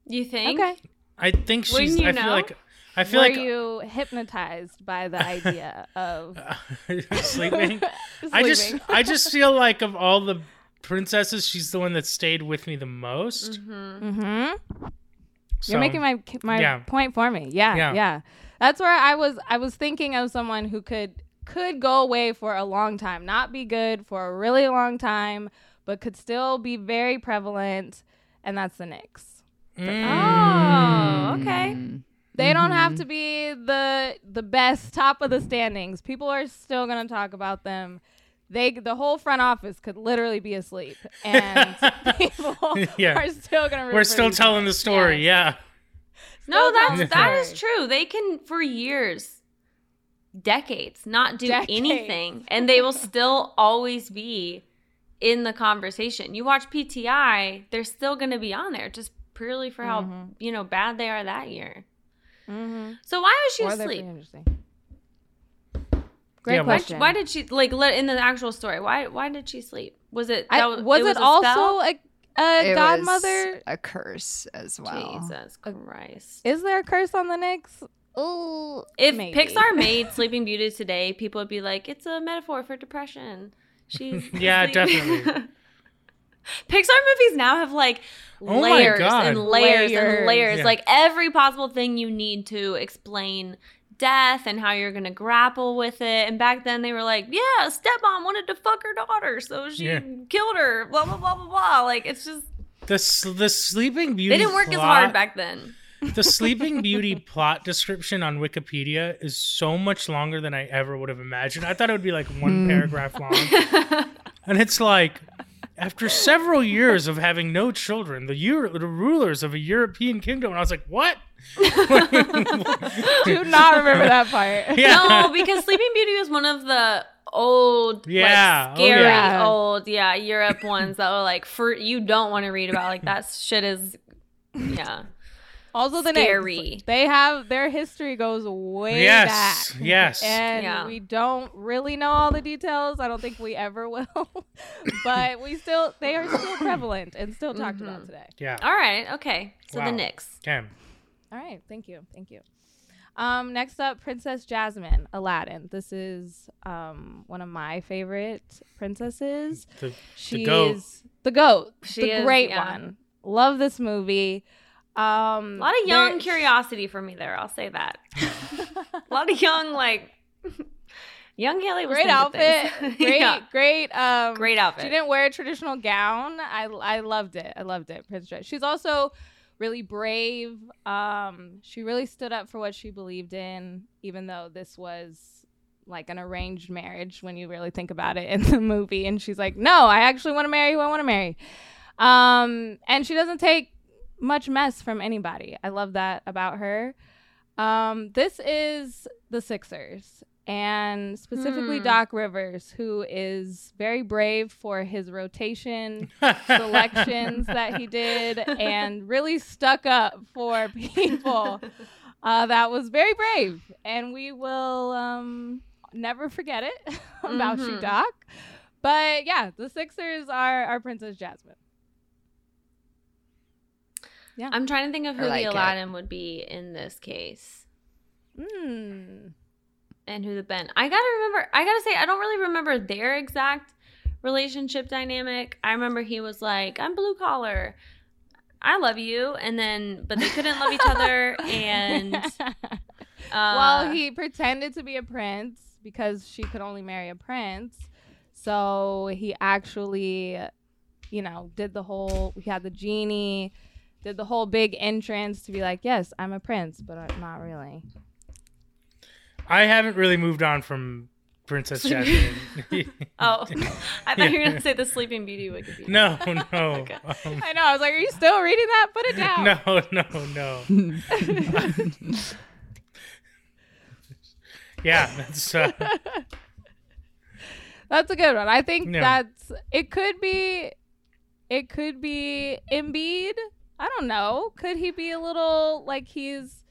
You think? Okay. I think she's. you I feel like. I feel Were like you hypnotized by the idea of *laughs* sleeping. *laughs* I just. sleeping? I just feel like of all the princesses, she's the one that stayed with me the most. Mm-hmm. Mm-hmm. So, You're making my my yeah. point for me. Yeah, Yeah. yeah, That's where I was. I was thinking of someone who could could go away for a long time, not be good for a really long time, but could still be very prevalent, and that's the Knicks. Mm. Oh, okay. Mm. They don't have Mm-hmm. to be the the best top of the standings. People are still going to talk about them. They the whole front office could literally be asleep, and *laughs* people *laughs* Yeah. are still going to. We're still telling the story. Yeah. No, that's that's telling that the is story. true. They can for years, decades, not do Decades. anything, and they will still always be in the conversation. You watch PTI, they're still going to be on there, just purely for how Mhm. you know bad they are that year. Mm-hmm. So why was she Or they're asleep? Pretty interesting. Great Yeah, why- Why, question. why did she like let in the actual story? Why why did she sleep? Was it I, that was, it, a also a, a It godmother? was a curse as well. Jesus Christ! Is there a curse on the Knicks? Oh, If maybe. Pixar *laughs* made Sleeping Beauty today, people would be like, "It's a metaphor for depression." She's *laughs* *laughs* Yeah, definitely. Pixar movies now have like Oh my layers God. and layers Layers. and layers. Yeah. Like every possible thing you need to explain death and how you're going to grapple with it. And back then they were like, yeah, stepmom wanted to fuck her daughter, so she Yeah. killed her, blah, blah, blah, blah, blah. Like it's just, The the Sleeping Beauty. they didn't work as hard back then. The Sleeping *laughs* Beauty plot description on Wikipedia is so much longer than I ever would have imagined. I thought it would be like one hmm. paragraph long. *laughs* and it's like after several years of having no children, the Euro- the rulers of a European kingdom, and I was like, "What?" *laughs* Do not remember that part. *laughs* Yeah. No, because Sleeping Beauty was one of the old, Yeah. like, Oh, scary yeah. old, yeah, Europe ones that were like for you don't want to read about. Like that shit is, yeah. Also, the Scary. names. They have their history goes way Yes, back. yes. And Yeah. we don't really know all the details. I don't think we ever *laughs* will. but we still they are still prevalent and still talked Mm-hmm. about today. Yeah. All right, okay. So Wow. the Knicks. Okay. All right, thank you. Thank you. Um, next up, Princess Jasmine, Aladdin. This is um, one of my favorite princesses. The, She's goat. the goat. She the is, great yeah. one. Love this movie. Um, A lot of young there- curiosity for me there. I'll say that. *laughs* A lot of young, like *laughs* young Haley. Was great outfit. *laughs* Great, Yeah. great. Um, Great outfit. She didn't wear a traditional gown. I I loved it. I loved it. Princess. She's also really brave. Um, she really stood up for what she believed in, even though this was like an arranged marriage when you really think about it in the movie. And she's like, "No, I actually want to marry who I want to marry." Um, and she doesn't take much mess from anybody. I love that about her. Um, this is the Sixers, and specifically Hmm. Doc Rivers, who is very brave for his rotation *laughs* selections that he did and really stuck up for *laughs* people. Uh, that was very brave, and we will um, never forget it *laughs* about you, Mhm. Doc. But yeah, the Sixers are our Princess Jasmine. Yeah, I'm trying to think of who like the it. Aladdin would be in this case. Hmm. And who the Ben. I gotta remember. I gotta say, I don't really remember their exact relationship dynamic. I remember he was like, "I'm blue collar, I love you," and then but they couldn't love each other, and *laughs* uh, well, he pretended to be a prince because she could only marry a prince. So he actually, you know, did the whole. He had the genie, did the whole big entrance to be like, "Yes, I'm a prince, but I'm not really." I haven't really moved on from Princess Jasmine. *laughs* oh, *laughs* I thought you were gonna say the Sleeping Beauty Wikipedia. no, *laughs* no. Okay. Um, I know. I was like, "Are you still reading that? Put it down." no, no, no. yeah, that's uh, That's a good one. I think Yeah. that's it could be it could be Embiid. I don't know. Could he be a little like he's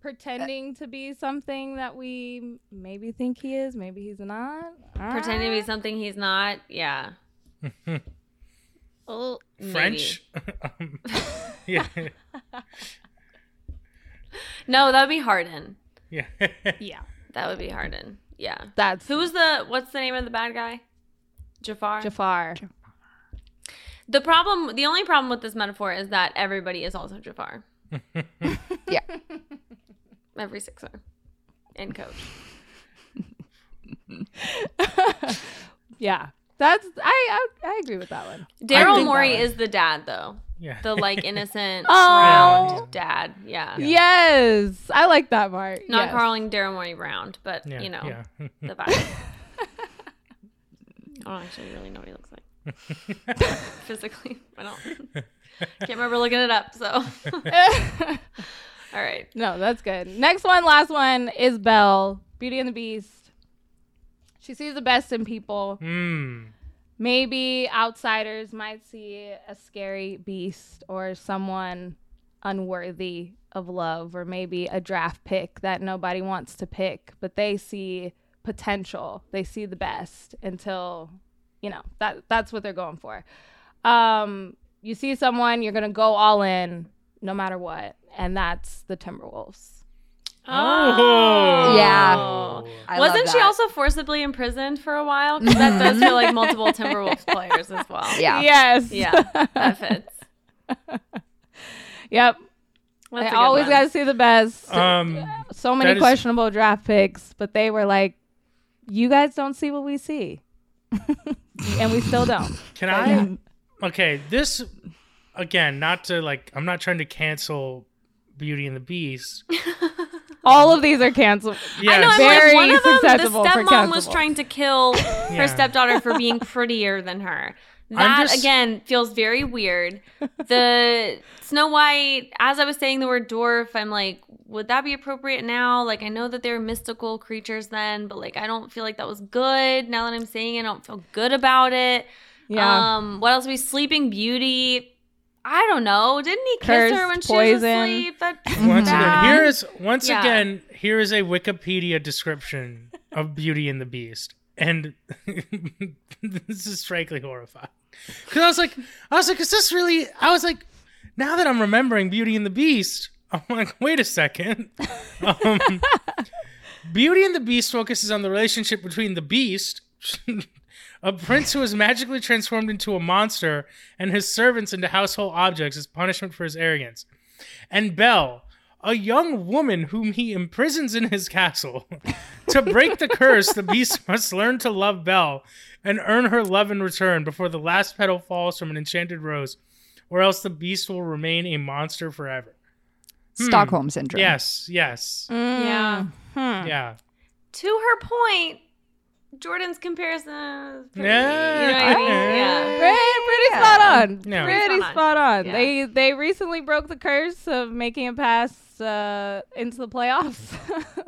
pretending to be something that we maybe think he is, maybe he's not? Pretending to be something he's not. Yeah. *laughs* well. French. um, *laughs* *laughs* yeah, No, that would be Harden. yeah. Yeah. That would be Harden. Yeah. That's Who was the? What's the name of the bad guy? Jafar. Jafar. The problem, the only problem with this metaphor is that everybody is also Jafar. Yeah. Every sixer and coach. *laughs* yeah. That's I, I I agree with that one. Daryl think Morey that is the dad, though. yeah. The like innocent, *laughs* Oh. round dad. Yeah. Yes. I like that part. Not yes. calling Daryl Morey round, but yeah, you know yeah. the *laughs* vibe. I don't actually really know what he looks like physically. I don't. Can't remember looking it up. So, all right. No, that's good. Next one, last one is Belle, Beauty and the Beast. She sees the best in people. Mm. Maybe outsiders might see a scary beast or someone unworthy of love, or maybe a draft pick that nobody wants to pick, but they see potential. They see the best until, you know, that that's what they're going for. Um, you see someone, you're gonna go all in no matter what, and that's the Timberwolves. Oh. Yeah. I Wasn't she also forcibly imprisoned for a while? Because that does feel like multiple Timberwolves *laughs* players as well. Yeah. Yes. Yeah, that fits. *laughs* yep. That's I a good always got to see the best. Um, so many that is- questionable draft picks, but they were like, "You guys don't see what we see," *laughs* and we still don't. can I? Okay, this again. Not to like. I'm not trying to cancel Beauty and the Beast. *laughs* All of these are canceled. Yeah, I know. I'm Very like, one of them, the stepmom was trying to kill *laughs* Yeah. her stepdaughter for being prettier than her. That just- again feels very weird. The *laughs* Snow White, as I was saying the word dwarf, I'm like, would that be appropriate now? Like, I know that they're mystical creatures then, but like, I don't feel like that was good. Now that I'm saying it, I don't feel good about it. Yeah. Um, what else? We Sleeping Beauty. I don't know. Didn't he kiss her when she was asleep? That *laughs* Once again, here is once Yeah. again here is a Wikipedia description of Beauty and the Beast, and *laughs* this is frankly horrifying. Because I was like, I was like, is this really? I was like, now that I'm remembering Beauty and the Beast, *laughs* I'm like, wait a second. Um, Beauty and the Beast focuses on the relationship between the Beast. A prince who is magically transformed into a monster and his servants into household objects as punishment for his arrogance and Belle, a young woman whom he imprisons in his castle. *laughs* to break the curse, the beast *laughs* must learn to love Belle and earn her love in return before the last petal falls from an enchanted rose, or else the beast will remain a monster forever. Stockholm syndrome. Yes, yes, Yeah. Hmm. yeah. to her point, Jordan's comparison is pretty, Yeah. you know I mean? Yeah. Pretty, pretty spot on. Yeah. Pretty Spot on. spot on. Yeah. They they recently broke the curse of making a pass uh, into the playoffs.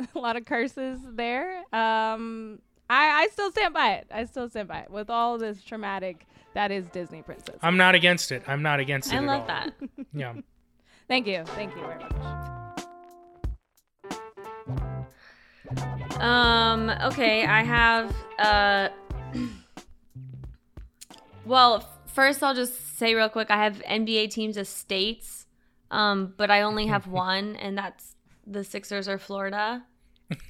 *laughs* a lot of curses there. Um, I I still stand by it. I still stand by it with all this traumatic that is Disney princess. I'm not against it. I'm not against it. I at love all. that. Yeah. *laughs* Thank you. Thank you very much. Um, okay, I have uh *clears throat* Well, first I'll just say real quick, I have NBA teams as states. Um, but I only have *laughs* one and that's the Sixers or Florida.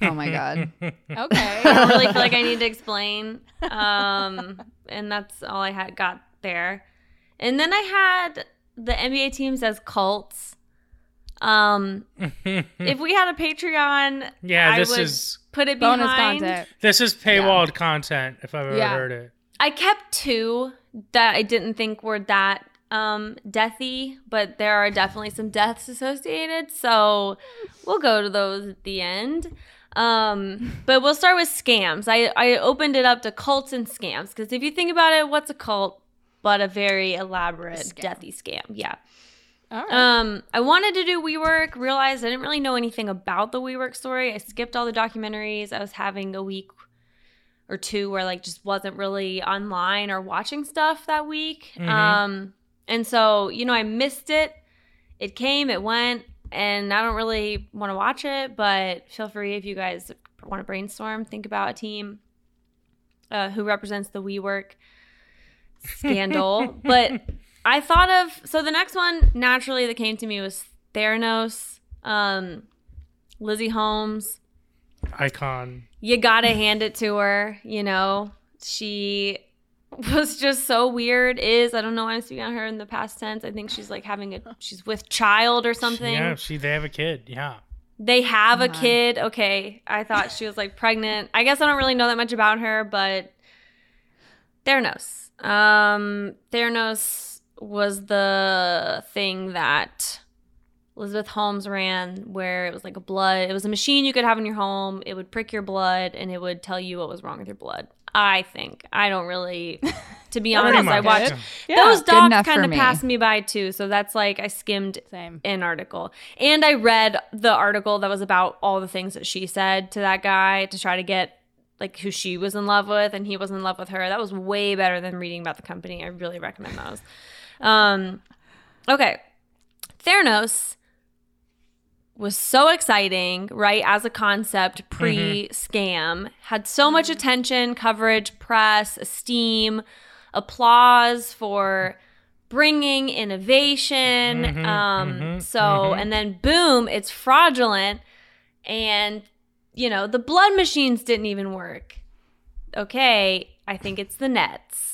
Oh my god. *laughs* Okay. *laughs* I don't really feel like I need to explain. Um, and that's all I had got there. And then I had the NBA teams as cults. Um, *laughs* if we had a Patreon, yeah, I this would is put it Bonus behind. content. this is paywalled content if I've ever Yeah. heard it. I kept two that I didn't think were that um deathy, but there are definitely some deaths associated, so we'll go to those at the end. Um, *laughs* but we'll start with scams. I I opened it up to cults and scams because if you think about it, what's a cult but a very elaborate scam. deathy scam? Yeah. Right. Um, I wanted to do WeWork, realized I didn't really know anything about the WeWork story. I skipped all the documentaries. I was having a week or two where like just wasn't really online or watching stuff that week. Mhm. Um, and so, you know, I missed it. It came, it went, and I don't really want to watch it, but feel free if you guys want to brainstorm, think about a team uh, who represents the WeWork *laughs* scandal. but I thought of so the next one naturally that came to me was Theranos, um, Lizzie Holmes. Icon. You gotta hand it to her. You know, she was just so weird. Is I don't know why I'm speaking on her in the past tense. I think she's like having a she's with child or something. Yeah, she they have a kid. Yeah. They have a kid. Okay. I thought she was like pregnant. I guess I don't really know that much about her, but Theranos. Um, Theranos was the thing that Elizabeth Holmes ran where it was like a blood, it was a machine you could have in your home. It would prick your blood and it would tell you what was wrong with your blood. I think. I don't really, to be *laughs* honest, I watched yeah. those Good docs kind of passed me by too. So that's like I skimmed Same. an article. And I read the article that was about all the things that she said to that guy to try to get like who she was in love with and he was in love with her. That was way better than reading about the company. I really recommend those. Um okay. Theranos was so exciting, right? As a concept pre scam, had so much attention, coverage, press, esteem, applause for bringing innovation. Mhm, um, mhm, so, mhm. and then boom, it's fraudulent. and you know the blood machines didn't even work. Okay, I think it's the nets,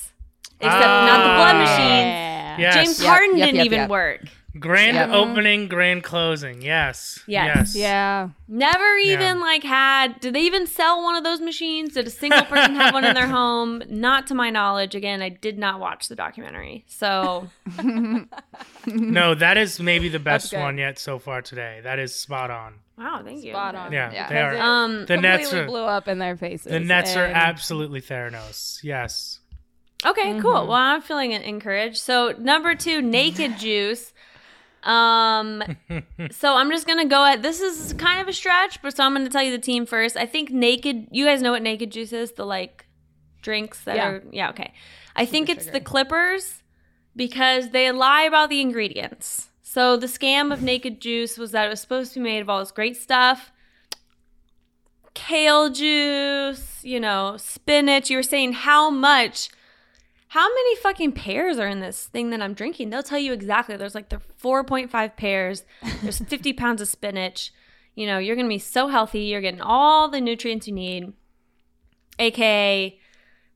except not the blood Ah. machines. Yes. James Yep, Harden yep, didn't yep, even yep. work. Grand Yep. opening, grand closing. Yes. Yes. Yeah. Never Yeah. even like had. Did they even sell one of those machines? Did a single person have one in their *laughs* home? Not to my knowledge. Again, I did not watch the documentary, so No, that is maybe the best one yet so far today. That is spot on. wow, thank you. Spot on. Yeah, Yeah. they are. Um, the Nets are blew up in their faces. the Nets are absolutely Theranos. Yes. Okay, cool. Well, I'm feeling encouraged. So number two, naked *laughs* juice. Um, *laughs* so I'm just gonna go at this is kind of a stretch, but so I'm gonna tell you the team first. I think naked. You guys know what naked juice is? The like drinks that Yeah. are yeah okay. I think it's the Clippers because they lie about the ingredients. So the scam of naked juice was that it was supposed to be made of all this great stuff. Kale juice, you know, spinach. You were saying how much how many fucking pears are in this thing that I'm drinking? They'll tell you exactly. There's like the 4.5 pears. There's *laughs* 50 pounds of spinach. You know, you're gonna be so healthy. You're getting all the nutrients you need, aka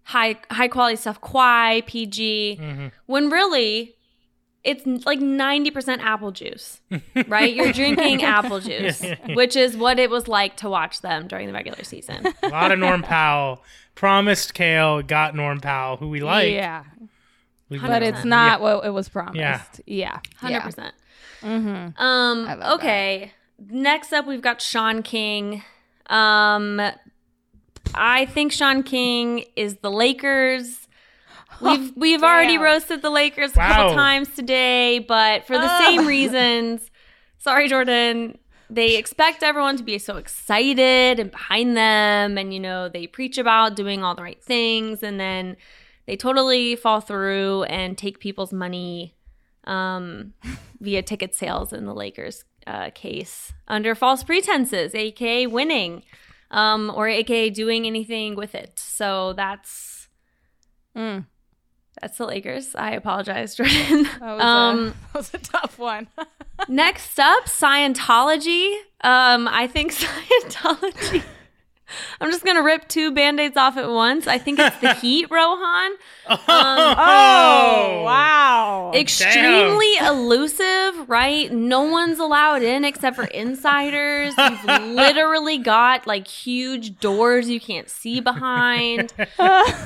high high quality stuff, Kawhi, PG. Mm-hmm. When really, it's like 90% apple juice, *laughs* right? You're drinking apple *laughs* juice, which is what it was like to watch them during the regular season. *laughs* A lot of Norm Powell. Promised Kale, got Norm Powell, who we like. yeah. We But it's not what it was promised. Yeah. Yeah. 100%. Mm-hmm. Um. I love okay. Next up, we've got Shaun King. Um, I think Shaun King is the Lakers. We've *laughs* we've already damn. roasted the Lakers a couple times today, but for the same *laughs* reasons. Sorry, Jordan. They expect everyone to be so excited and behind them, and you know they preach about doing all the right things, and then they totally fall through and take people's money um, *laughs* via ticket sales in the Lakers uh, case under false pretenses, aka winning, um, or aka doing anything with it. So that's Mm. That's the Lakers. I apologize, *laughs* Jordan. That was, um, a, *laughs* that was a tough one. *laughs* next up, Scientology. Um, I think Scientology. I'm just gonna rip two band-aids off at once. I think it's the *laughs* Heat, Rohan. Oh, wow. extremely elusive, right? No one's allowed in except for insiders. You've *laughs* literally got like huge doors you can't see behind.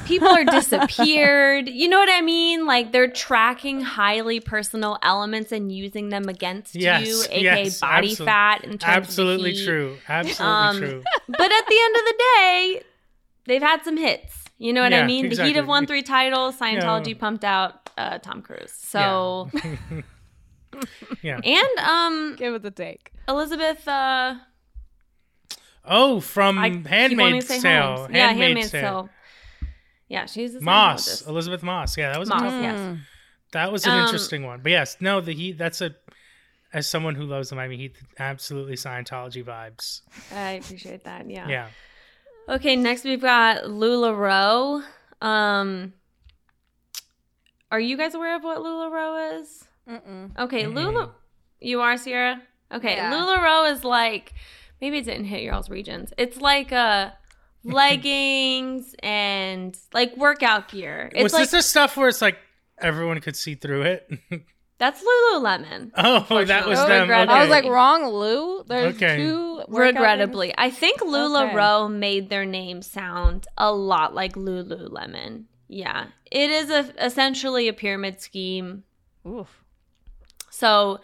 People are disappeared. You know what I mean? Like they're tracking highly personal elements and using them against Yes, you, aka yes, body absol- fat in terms Absolutely of the heat. true. Absolutely Um, true. But at the end of the day, they've had some hits. You know what I Yeah, mean? The Heat exactly. have won three titles. Scientology Yeah. pumped out uh, Tom Cruise. So Yeah. *laughs* and um Give it the take. Elizabeth uh Oh, from I keep Handmaid's Tale. Holmes. Yeah, Handmaid's Handmaid's Tale. Tale. Yeah, she's a Moss, Elisabeth Moss. Yeah, that was a Moss, tough one. yes. That was an Um, interesting one. But yes, no, the heat. That's a as someone who loves the Miami Heat, absolutely Scientology vibes. I appreciate that. Yeah. Yeah. Okay, next we've got LuLaRoe. Um Are you guys aware of what LuLaRoe is? Mm-mm. Okay, Mm-mm. Lula You are Sierra? Okay, Yeah. LuLaRoe is like maybe it didn't hit y'all's regions. It's like uh *laughs* leggings and like workout gear. It's was like this the stuff where it's like everyone could see through it? *laughs* that's Lululemon. oh, that was Oh, them. regrettably. Okay. I was like, wrong, Lou. There's Okay. two. workout Regrettably, I think Lula Okay. Rowe made their name sound a lot like Lululemon. Yeah, it is a, essentially a pyramid scheme. Oof. So,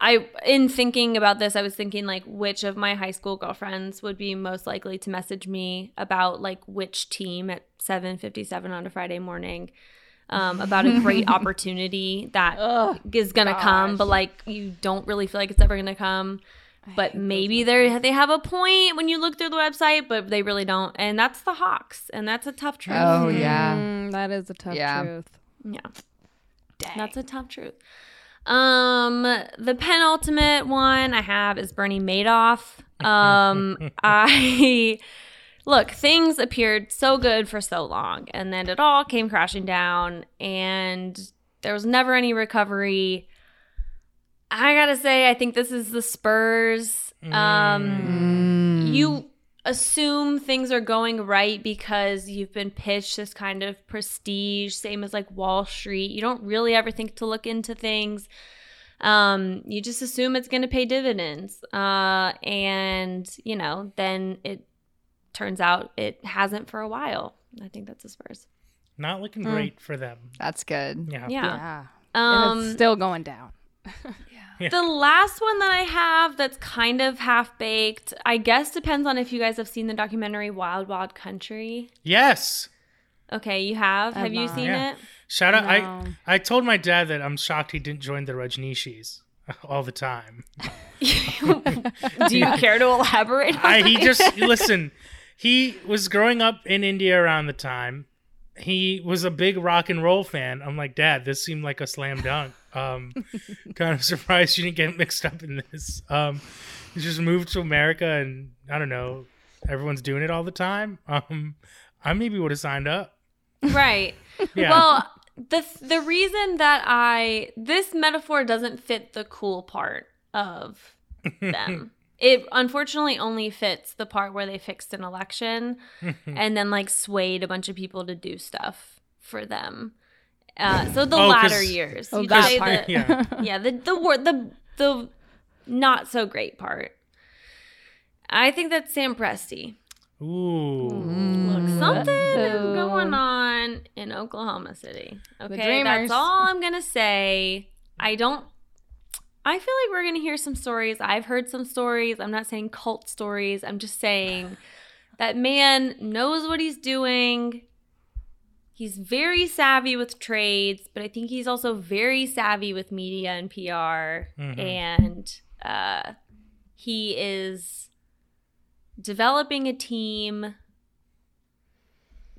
I in thinking about this, I was thinking like which of my high school girlfriends would be most likely to message me about like which team at seven fifty seven on a Friday morning. Um, about a great *laughs* opportunity that Ugh. is gonna come, but like you don't really feel like it's ever gonna come. But maybe they they have a point when you look through the website, but they really don't, and that's the Hawks, and that's a tough truth. Oh yeah. Mm, that is a tough Yeah. truth. Yeah, that's a tough truth. Um, the penultimate one I have is Bernie Madoff. *laughs* Um, I look things appeared so good for so long, and then it all came crashing down, and there was never any recovery. I gotta say, I think this is the Spurs Um, Mm. you assume things are going right because you've been pitched this kind of prestige, same as like Wall Street. You don't really ever think to look into things. Um, you just assume it's going to pay dividends. Uh, and, you know, then it turns out it hasn't for a while. I think that's the Spurs. Not looking Mm. great for them. That's good. Yeah. Yeah. Yeah. and Um, it's still going down. *laughs* Yeah. The last one that I have that's kind of half baked, I guess depends on if you guys have seen the documentary Wild Wild Country. Yes. Okay, you have. I've have you seen Yeah. it? Shout out. No. I I told my dad that I'm shocked he didn't join the Rajneeshis *laughs* all the time. *laughs* Do you care to elaborate? On I, he just listen. He was growing up in India around the time. He was a big rock and roll fan. I'm like, Dad, this seemed like a slam dunk. Um, *laughs* kind of surprised you didn't get mixed up in this. Um, he just moved to America, and I don't know. Everyone's doing it all the time. Um, I maybe would have signed up. right. *laughs* Yeah. Well, the the reason that I this metaphor doesn't fit the cool part of *laughs* them. It unfortunately only fits the part where they fixed an election *laughs* and then like swayed a bunch of people to do stuff for them. Uh, so the Oh, 'cause- latter years, Oh, You'd that say part. the- yeah. yeah, the the word the the not so great part. I think that's Sam Presti. Ooh. Look, something is going on in Oklahoma City. Okay, that's all I'm gonna say. I don't. I feel like we're gonna hear some stories. I've heard some stories. I'm not saying cult stories. I'm just saying *sighs* that man knows what he's doing. He's very savvy with trades, but I think he's also very savvy with media and PR. Mhm. And uh, he is developing a team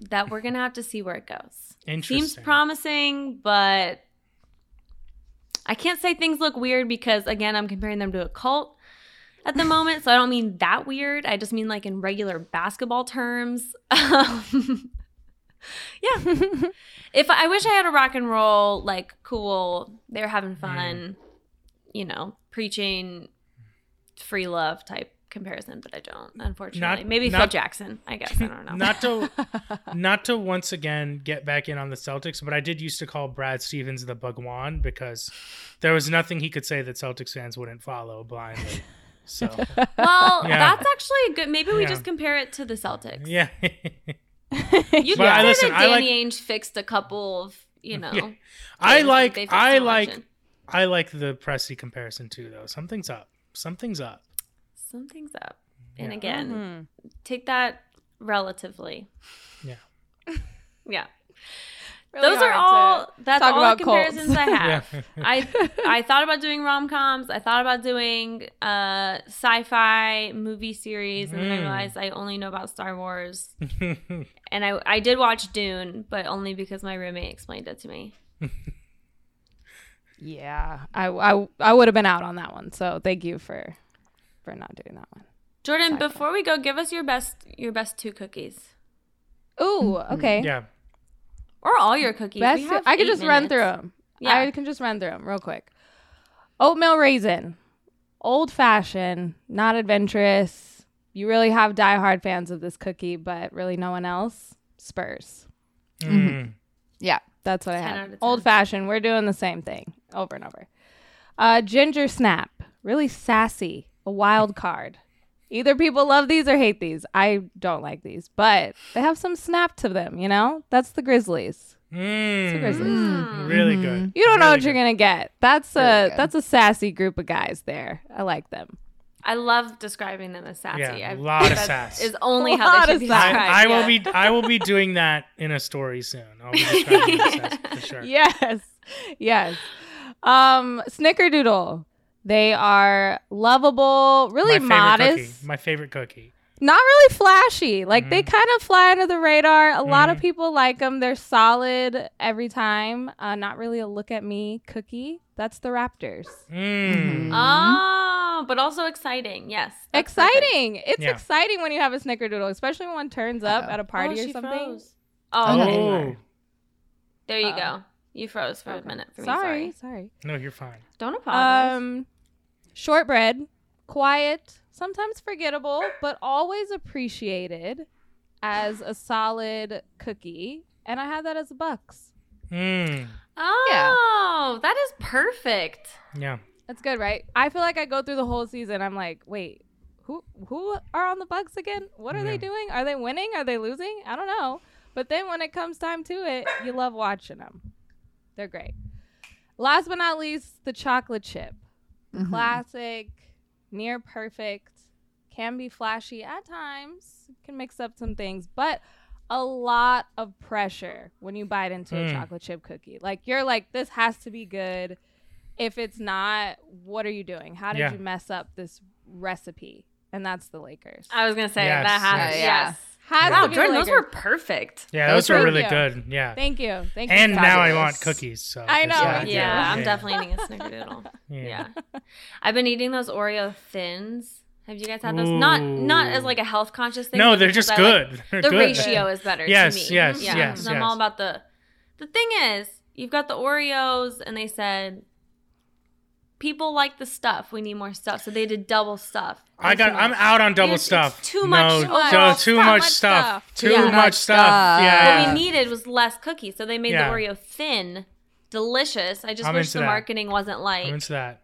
that we're gonna have to see where it goes. Interesting. Seems promising, but I can't say things look weird because again, I'm comparing them to a cult at the moment. So I don't mean that weird. I just mean like in regular basketball terms. Um, *laughs* yeah. if I wish I had a rock and roll, like cool, they're having fun, you know, preaching free love type comparison, but I don't, unfortunately. Not- Maybe Phil Jackson, I guess. I don't know. Not to *laughs* not to once again get back in on the Celtics, but I did used to call Brad Stevens the Bhagwan because there was nothing he could say that Celtics fans wouldn't follow blindly. So *laughs* well, Yeah. that's actually a good. Maybe we Yeah. just compare it to the Celtics. yeah, *laughs* You can say listen, that Danny like- Ainge fixed a couple of, you know. Yeah. I like I like election. I like the Presti comparison too, though. Something's up. Something's up. Something's up. And Yeah. again, Mhm. take that relatively. Yeah. *laughs* Yeah. Really Those are all that's all about the cults. comparisons I have. *laughs* Yeah. I I thought about doing rom coms. I thought about doing uh sci-fi movie series, and then I Mm. realized I only know about Star Wars. *laughs* And I I did watch Dune, but only because my roommate explained it to me. Yeah, I I, I would have been out on that one. So thank you for for not doing that one. Jordan, Sci-fi. before we go, give us your best your best two cookies. Ooh, okay. yeah. Or all your cookies. Best. We have I could eight just run through them. Yeah. I can just run through them real quick. Oatmeal raisin, old fashioned, not adventurous. You really have diehard fans of this cookie, but really no one else. Spurs. Mm. Yeah. That's what I 10 had. out of 10. Old fashioned. We're doing the same thing over and over. Uh, ginger snap, really sassy, a wild card. Either people love these or hate these. I don't like these, but they have some snap to them. You know, that's the Grizzlies. It's the Mm. Really good. You don't know Really what you're gonna get. That's Really a good. that's a sassy group of guys there. I like them. I love describing them as sassy. Yeah, I- a lot of that sass. Is only A how lot they should of be described. I, I will yeah. be I will be doing that in a story soon. I'll be describing this as- for *laughs* sure. Yes, yes. Um, Snickerdoodle. They are lovable, really My favorite modest, cookie. My favorite cookie. not really flashy. Like they Mhm. kind of fly under the radar. A lot of Mhm. people like them. They're solid every time. Uh, not really a look at me cookie. That's the Raptors. Mm. Oh, but also exciting. Yes. that's perfect. exciting! It's Yeah. exciting when you have a Snickerdoodle, especially when one turns up Uh-oh. at a party oh, or something. Froze. Oh, okay. Oh There you Uh-oh. go. You froze for a minute for me. Sorry, Sorry. sorry. no, you're fine. Don't apologize. Um, shortbread, quiet, sometimes forgettable, but always appreciated as a solid cookie. And I have that as a Bucks. Mm, Oh, that is perfect. yeah. That's good, right? I feel like I go through the whole season. I'm like, wait, who who are on the Bucks again? What are Yeah. they doing? Are they winning? Are they losing? I don't know. But then when it comes time to it, you love watching them. They're great. Last but not least, the chocolate chip. The Mhm. classic, near perfect, can be flashy at times, can mix up some things, but a lot of pressure when you bite into a Mm. chocolate chip cookie. Like you're like, this has to be good. If it's not, what are you doing? How did Yeah. you mess up this recipe? And that's the Lakers. I was gonna say Yes, that has yes. yes. Has Wow, to be the Jordan, those were perfect. Yeah, Those those were were really good. good. Yeah. Thank you. Thank you. And now I want cookies. So I know, yeah, me. Yeah, I'm definitely eating a snickerdoodle. *laughs* Yeah. Yeah. I've been eating those Oreo thins. Have you guys had those? Not not as like a health conscious thing. No, they're just I like- good. They're the good. ratio is better Yes, to me. yes, yeah, yes, 'cause I'm all about the. The thing is, you've got the Oreos, and they said people like the stuff. We need more stuff, so they did double stuff. I got. I'm out on double It's- stuff. it's too much No, overall no, stuff. too Too much much stuff. stuff. Too Yeah. much Much stuff. stuff. Yeah. What we needed was less cookies, so they made Yeah. the Oreo thin, delicious. I just I'm wish into the that. marketing wasn't like I'm into that.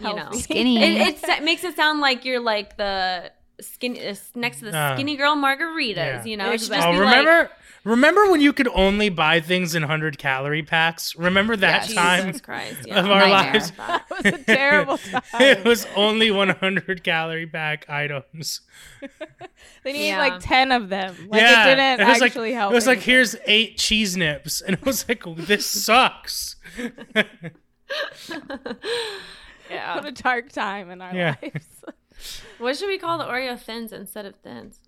you know. Healthy. Skinny. It, it sa- makes it sound like you're like the skinny uh, next to the Uh, skinny girl margaritas. yeah. You know, it should just Exactly. Oh, be like, remember? Remember when you could only buy things in hundred calorie packs? Remember that Yes. time Jesus Christ, yeah. of our Nightmare. lives? That *laughs* was a terrible *laughs* time. it was only 100 calorie pack items. *laughs* They needed Yeah. like ten of them. Like yeah, it didn't was actually like, help. It was like here's eight cheese nips, and it was like oh, this sucks. yeah. what a dark time in our Yeah. lives. What should we call the Oreo thins instead of thins?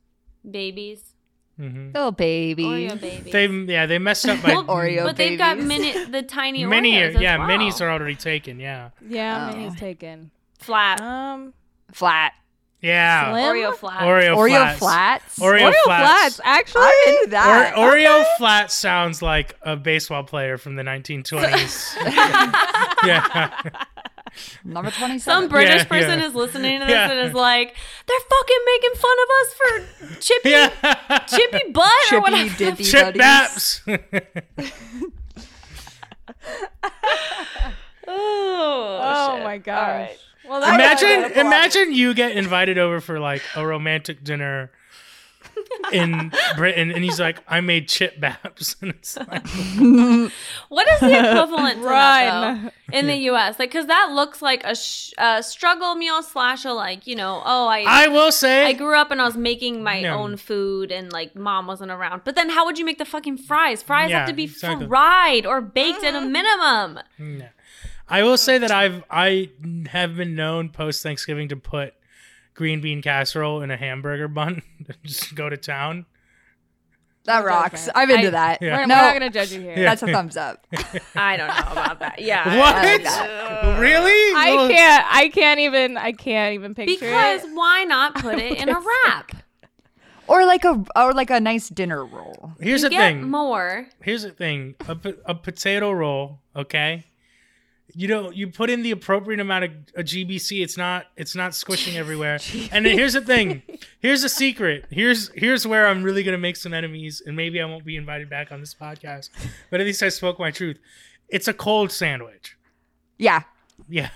Babies. Mhm. Little baby. Oreo babies. They yeah they messed up by Well, *laughs* Oreo but they've got babies. mini the tiny mini Oreos yeah well. minis are already taken yeah yeah, Oh. minis taken. flat. Um, Flat. yeah Slim? Oreo flat. Oreo, Oreo flats. flats. Oreo, Oreo flats. flats. Actually, I'm into that. Or, Oreo flat sounds like a baseball player from the 1920s. *laughs* *laughs* yeah. Number 27. Some British Yeah, person yeah. is listening to this Yeah. and is like, they're fucking making fun of us for chippy, yeah. chippy butt or Chippy whatever. dippy Chip buddies. Baps. *laughs* *laughs* Oh, Oh my gosh. All right. Well, imagine imagine you get invited over for like a romantic dinner in Britain and he's like, I made chip baps *laughs* and it's like What is the *laughs* equivalent to that, though, in the U.S.? Like, because that looks like a, sh- a struggle meal slash a like, you know, oh, I I will say I grew up and I was making my No. own food and like mom wasn't around. But then how would you make the fucking fries? Fries Yeah, have to be exactly. fried or baked at a mm-hmm. minimum. No. I will say that I've I have been known post Thanksgiving to put green bean casserole in a hamburger bun *laughs* and just go to town. That rocks. I'm into I- that. Yeah. We're, we're not gonna judge you here. Yeah. that's a thumbs up. *laughs* I don't know about that. Yeah. What? like that. *laughs* really? I Well, can't. I can't even. I can't even picture it. Because it. why not put it in a wrap? Or like a or like a nice dinner roll. Here's you the get thing. more. Here's the thing. A, a potato roll, okay? You know, you put in the appropriate amount of uh, a GBC. It's not. It's not squishing *laughs* everywhere. And then here's the thing. Here's the secret. Here's here's where I'm really gonna make some enemies, and maybe I won't be invited back on this podcast. But at least I spoke my truth. It's a cold sandwich. Yeah. Yeah,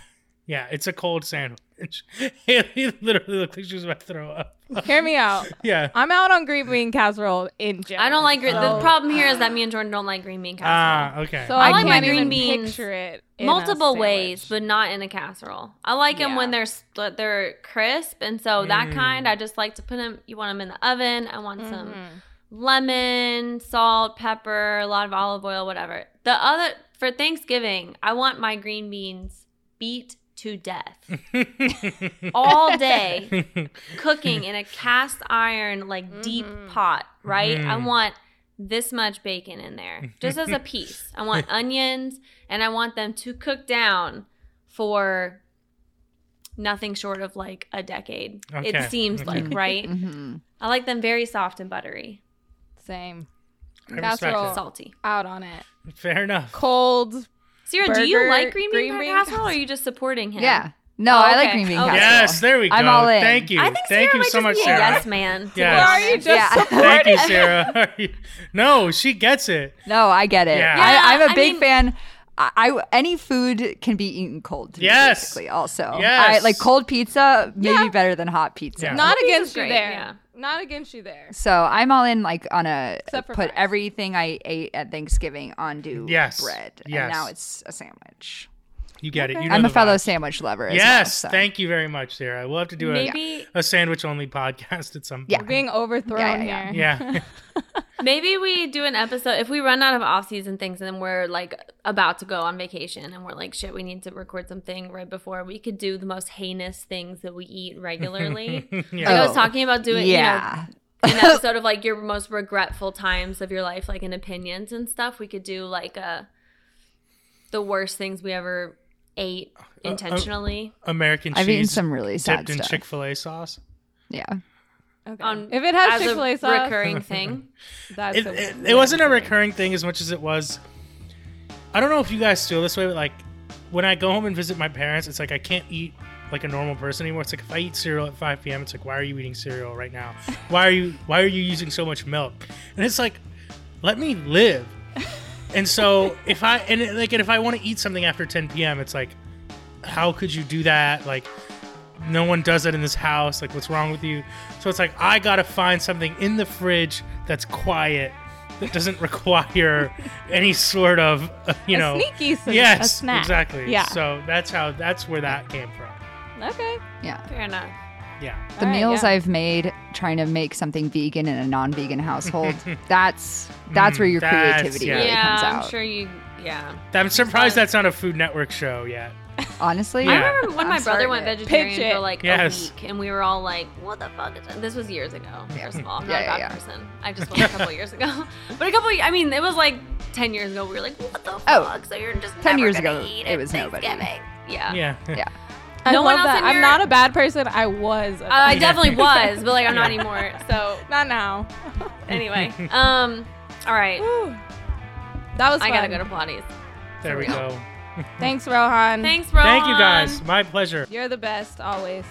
yeah. It's a cold sandwich. *laughs* Haley literally looked like she was about to throw up. *laughs* Hear me out. Yeah. I'm out on green bean casserole in general. I don't like green. So- The problem here is that me and Jordan don't like green bean casserole. Ah, okay. So I I, like my can't green even beans picture it. in Multiple sandwich. ways, but not in a casserole. I like them when they're split, they're crisp, and so that Mm. kind I just like to put them. You want them in the oven. I want some Mhm. lemon, salt, pepper, a lot of olive oil, whatever. The other for Thanksgiving, I want my green beans beat to death all day, cooking in a cast iron like deep pot. Right? I Mhm. want this much bacon in there, just as a piece. I want *laughs* onions, and I want them to cook down for nothing short of like a decade. Okay. It seems like Okay. right. hmm I like them very soft and buttery, Same. I respect Casserole. salty. Out on it. Fair enough. Cold. Sierra, do you like green bean, green bean casserole, or are you just supporting him? Yeah. No, Oh, I like green bean Okay. casserole. Yes, there we go. I'm all in. Thank you. I think Thank Sarah you might so just much, be a Sarah. yes man. to Yes. Or are you honest. just Yeah. Thank you, supportive? Sarah. *laughs* no, she gets it. No, I get it. Yeah. I, I'm Yeah, a I big mean- fan. I, I any food can be eaten cold. To me, Yes. basically. Also, Yes. I, like cold pizza, maybe Yeah. better than hot pizza. Yeah. Not against you there. yeah. Not against you there. So I'm all in like on a put fries. everything I ate at Thanksgiving onto Yes. bread, Yes. and now it's a sandwich. You get it. You know I'm a fellow vibes. sandwich lover. As Yes, well, so. thank you very much, Sarah. We'll have to do a, Maybe a sandwich only podcast at some point. Yeah. We're being overthrown Yeah, yeah, here. Yeah. *laughs* *laughs* maybe we do an episode if we run out of off season things and we're like about to go on vacation and we're like shit we need to record something right before we could do the most heinous things that we eat regularly. *laughs* yeah. Like I was Oh, talking about doing yeah. you know an episode of like your most regretful times of your life like in opinions and stuff. We could do like a the worst things we ever ate uh, uh, intentionally. American I've eaten some really sad dipped in. Chick Fil A sauce. yeah. Okay. on if it has as Chick Fil A a sauce, recurring *laughs* thing. that's It, a it, it wasn't a recurring thing as much as it was. I don't know if you guys feel this way, but like when I go home and visit my parents, it's like I can't eat like a normal person anymore. It's like if I eat cereal at 5 p.m., it's like why are you eating cereal right now? *laughs* Why are you Why are you using so much milk? And it's like, let me live. *laughs* And so if I and it, like and if I want to eat something after 10 p.m., it's like, how could you do that? Like, no one does that in this house. Like, what's wrong with you? So it's like I gotta find something in the fridge that's quiet, that doesn't *laughs* require any sort of, uh, you a know, sneaky s- a yes, snack. exactly. Yeah. So that's how that's where that came from. Okay. Yeah. Fair enough. Yeah. The All right, meals yeah. I've made trying to make something vegan in a non-vegan household, *laughs* mm-hmm. that's that's where your that's- creativity yeah. really yeah, comes out. I'm sure you. Yeah. I'm surprised that's not a Food Network show yet. Honestly, Yeah. I remember when I'm my brother went vegetarian for like Yes. a week, and we were all like, "What the fuck is that?" This was years ago. First of all, I'm not Yeah, a yeah, bad yeah. person. I just *laughs* went a couple years ago, *laughs* but a couple. I mean, it was like ten years ago. We were like, "What the oh. fuck?" Oh, so you're just 10 never years ago, eat it was nobody. Thanksgiving. Yeah. Yeah. Yeah. I No love one else that. in I'm not a bad person. I was. a Uh, I definitely was, but like I'm not anymore. So *laughs* not now. *laughs* anyway, um, all right, Whew. That was. I gotta go to Pilates. There we go. *laughs* Thanks, Rohan. Thanks, Rohan. Thank you guys. My pleasure. You're the best always.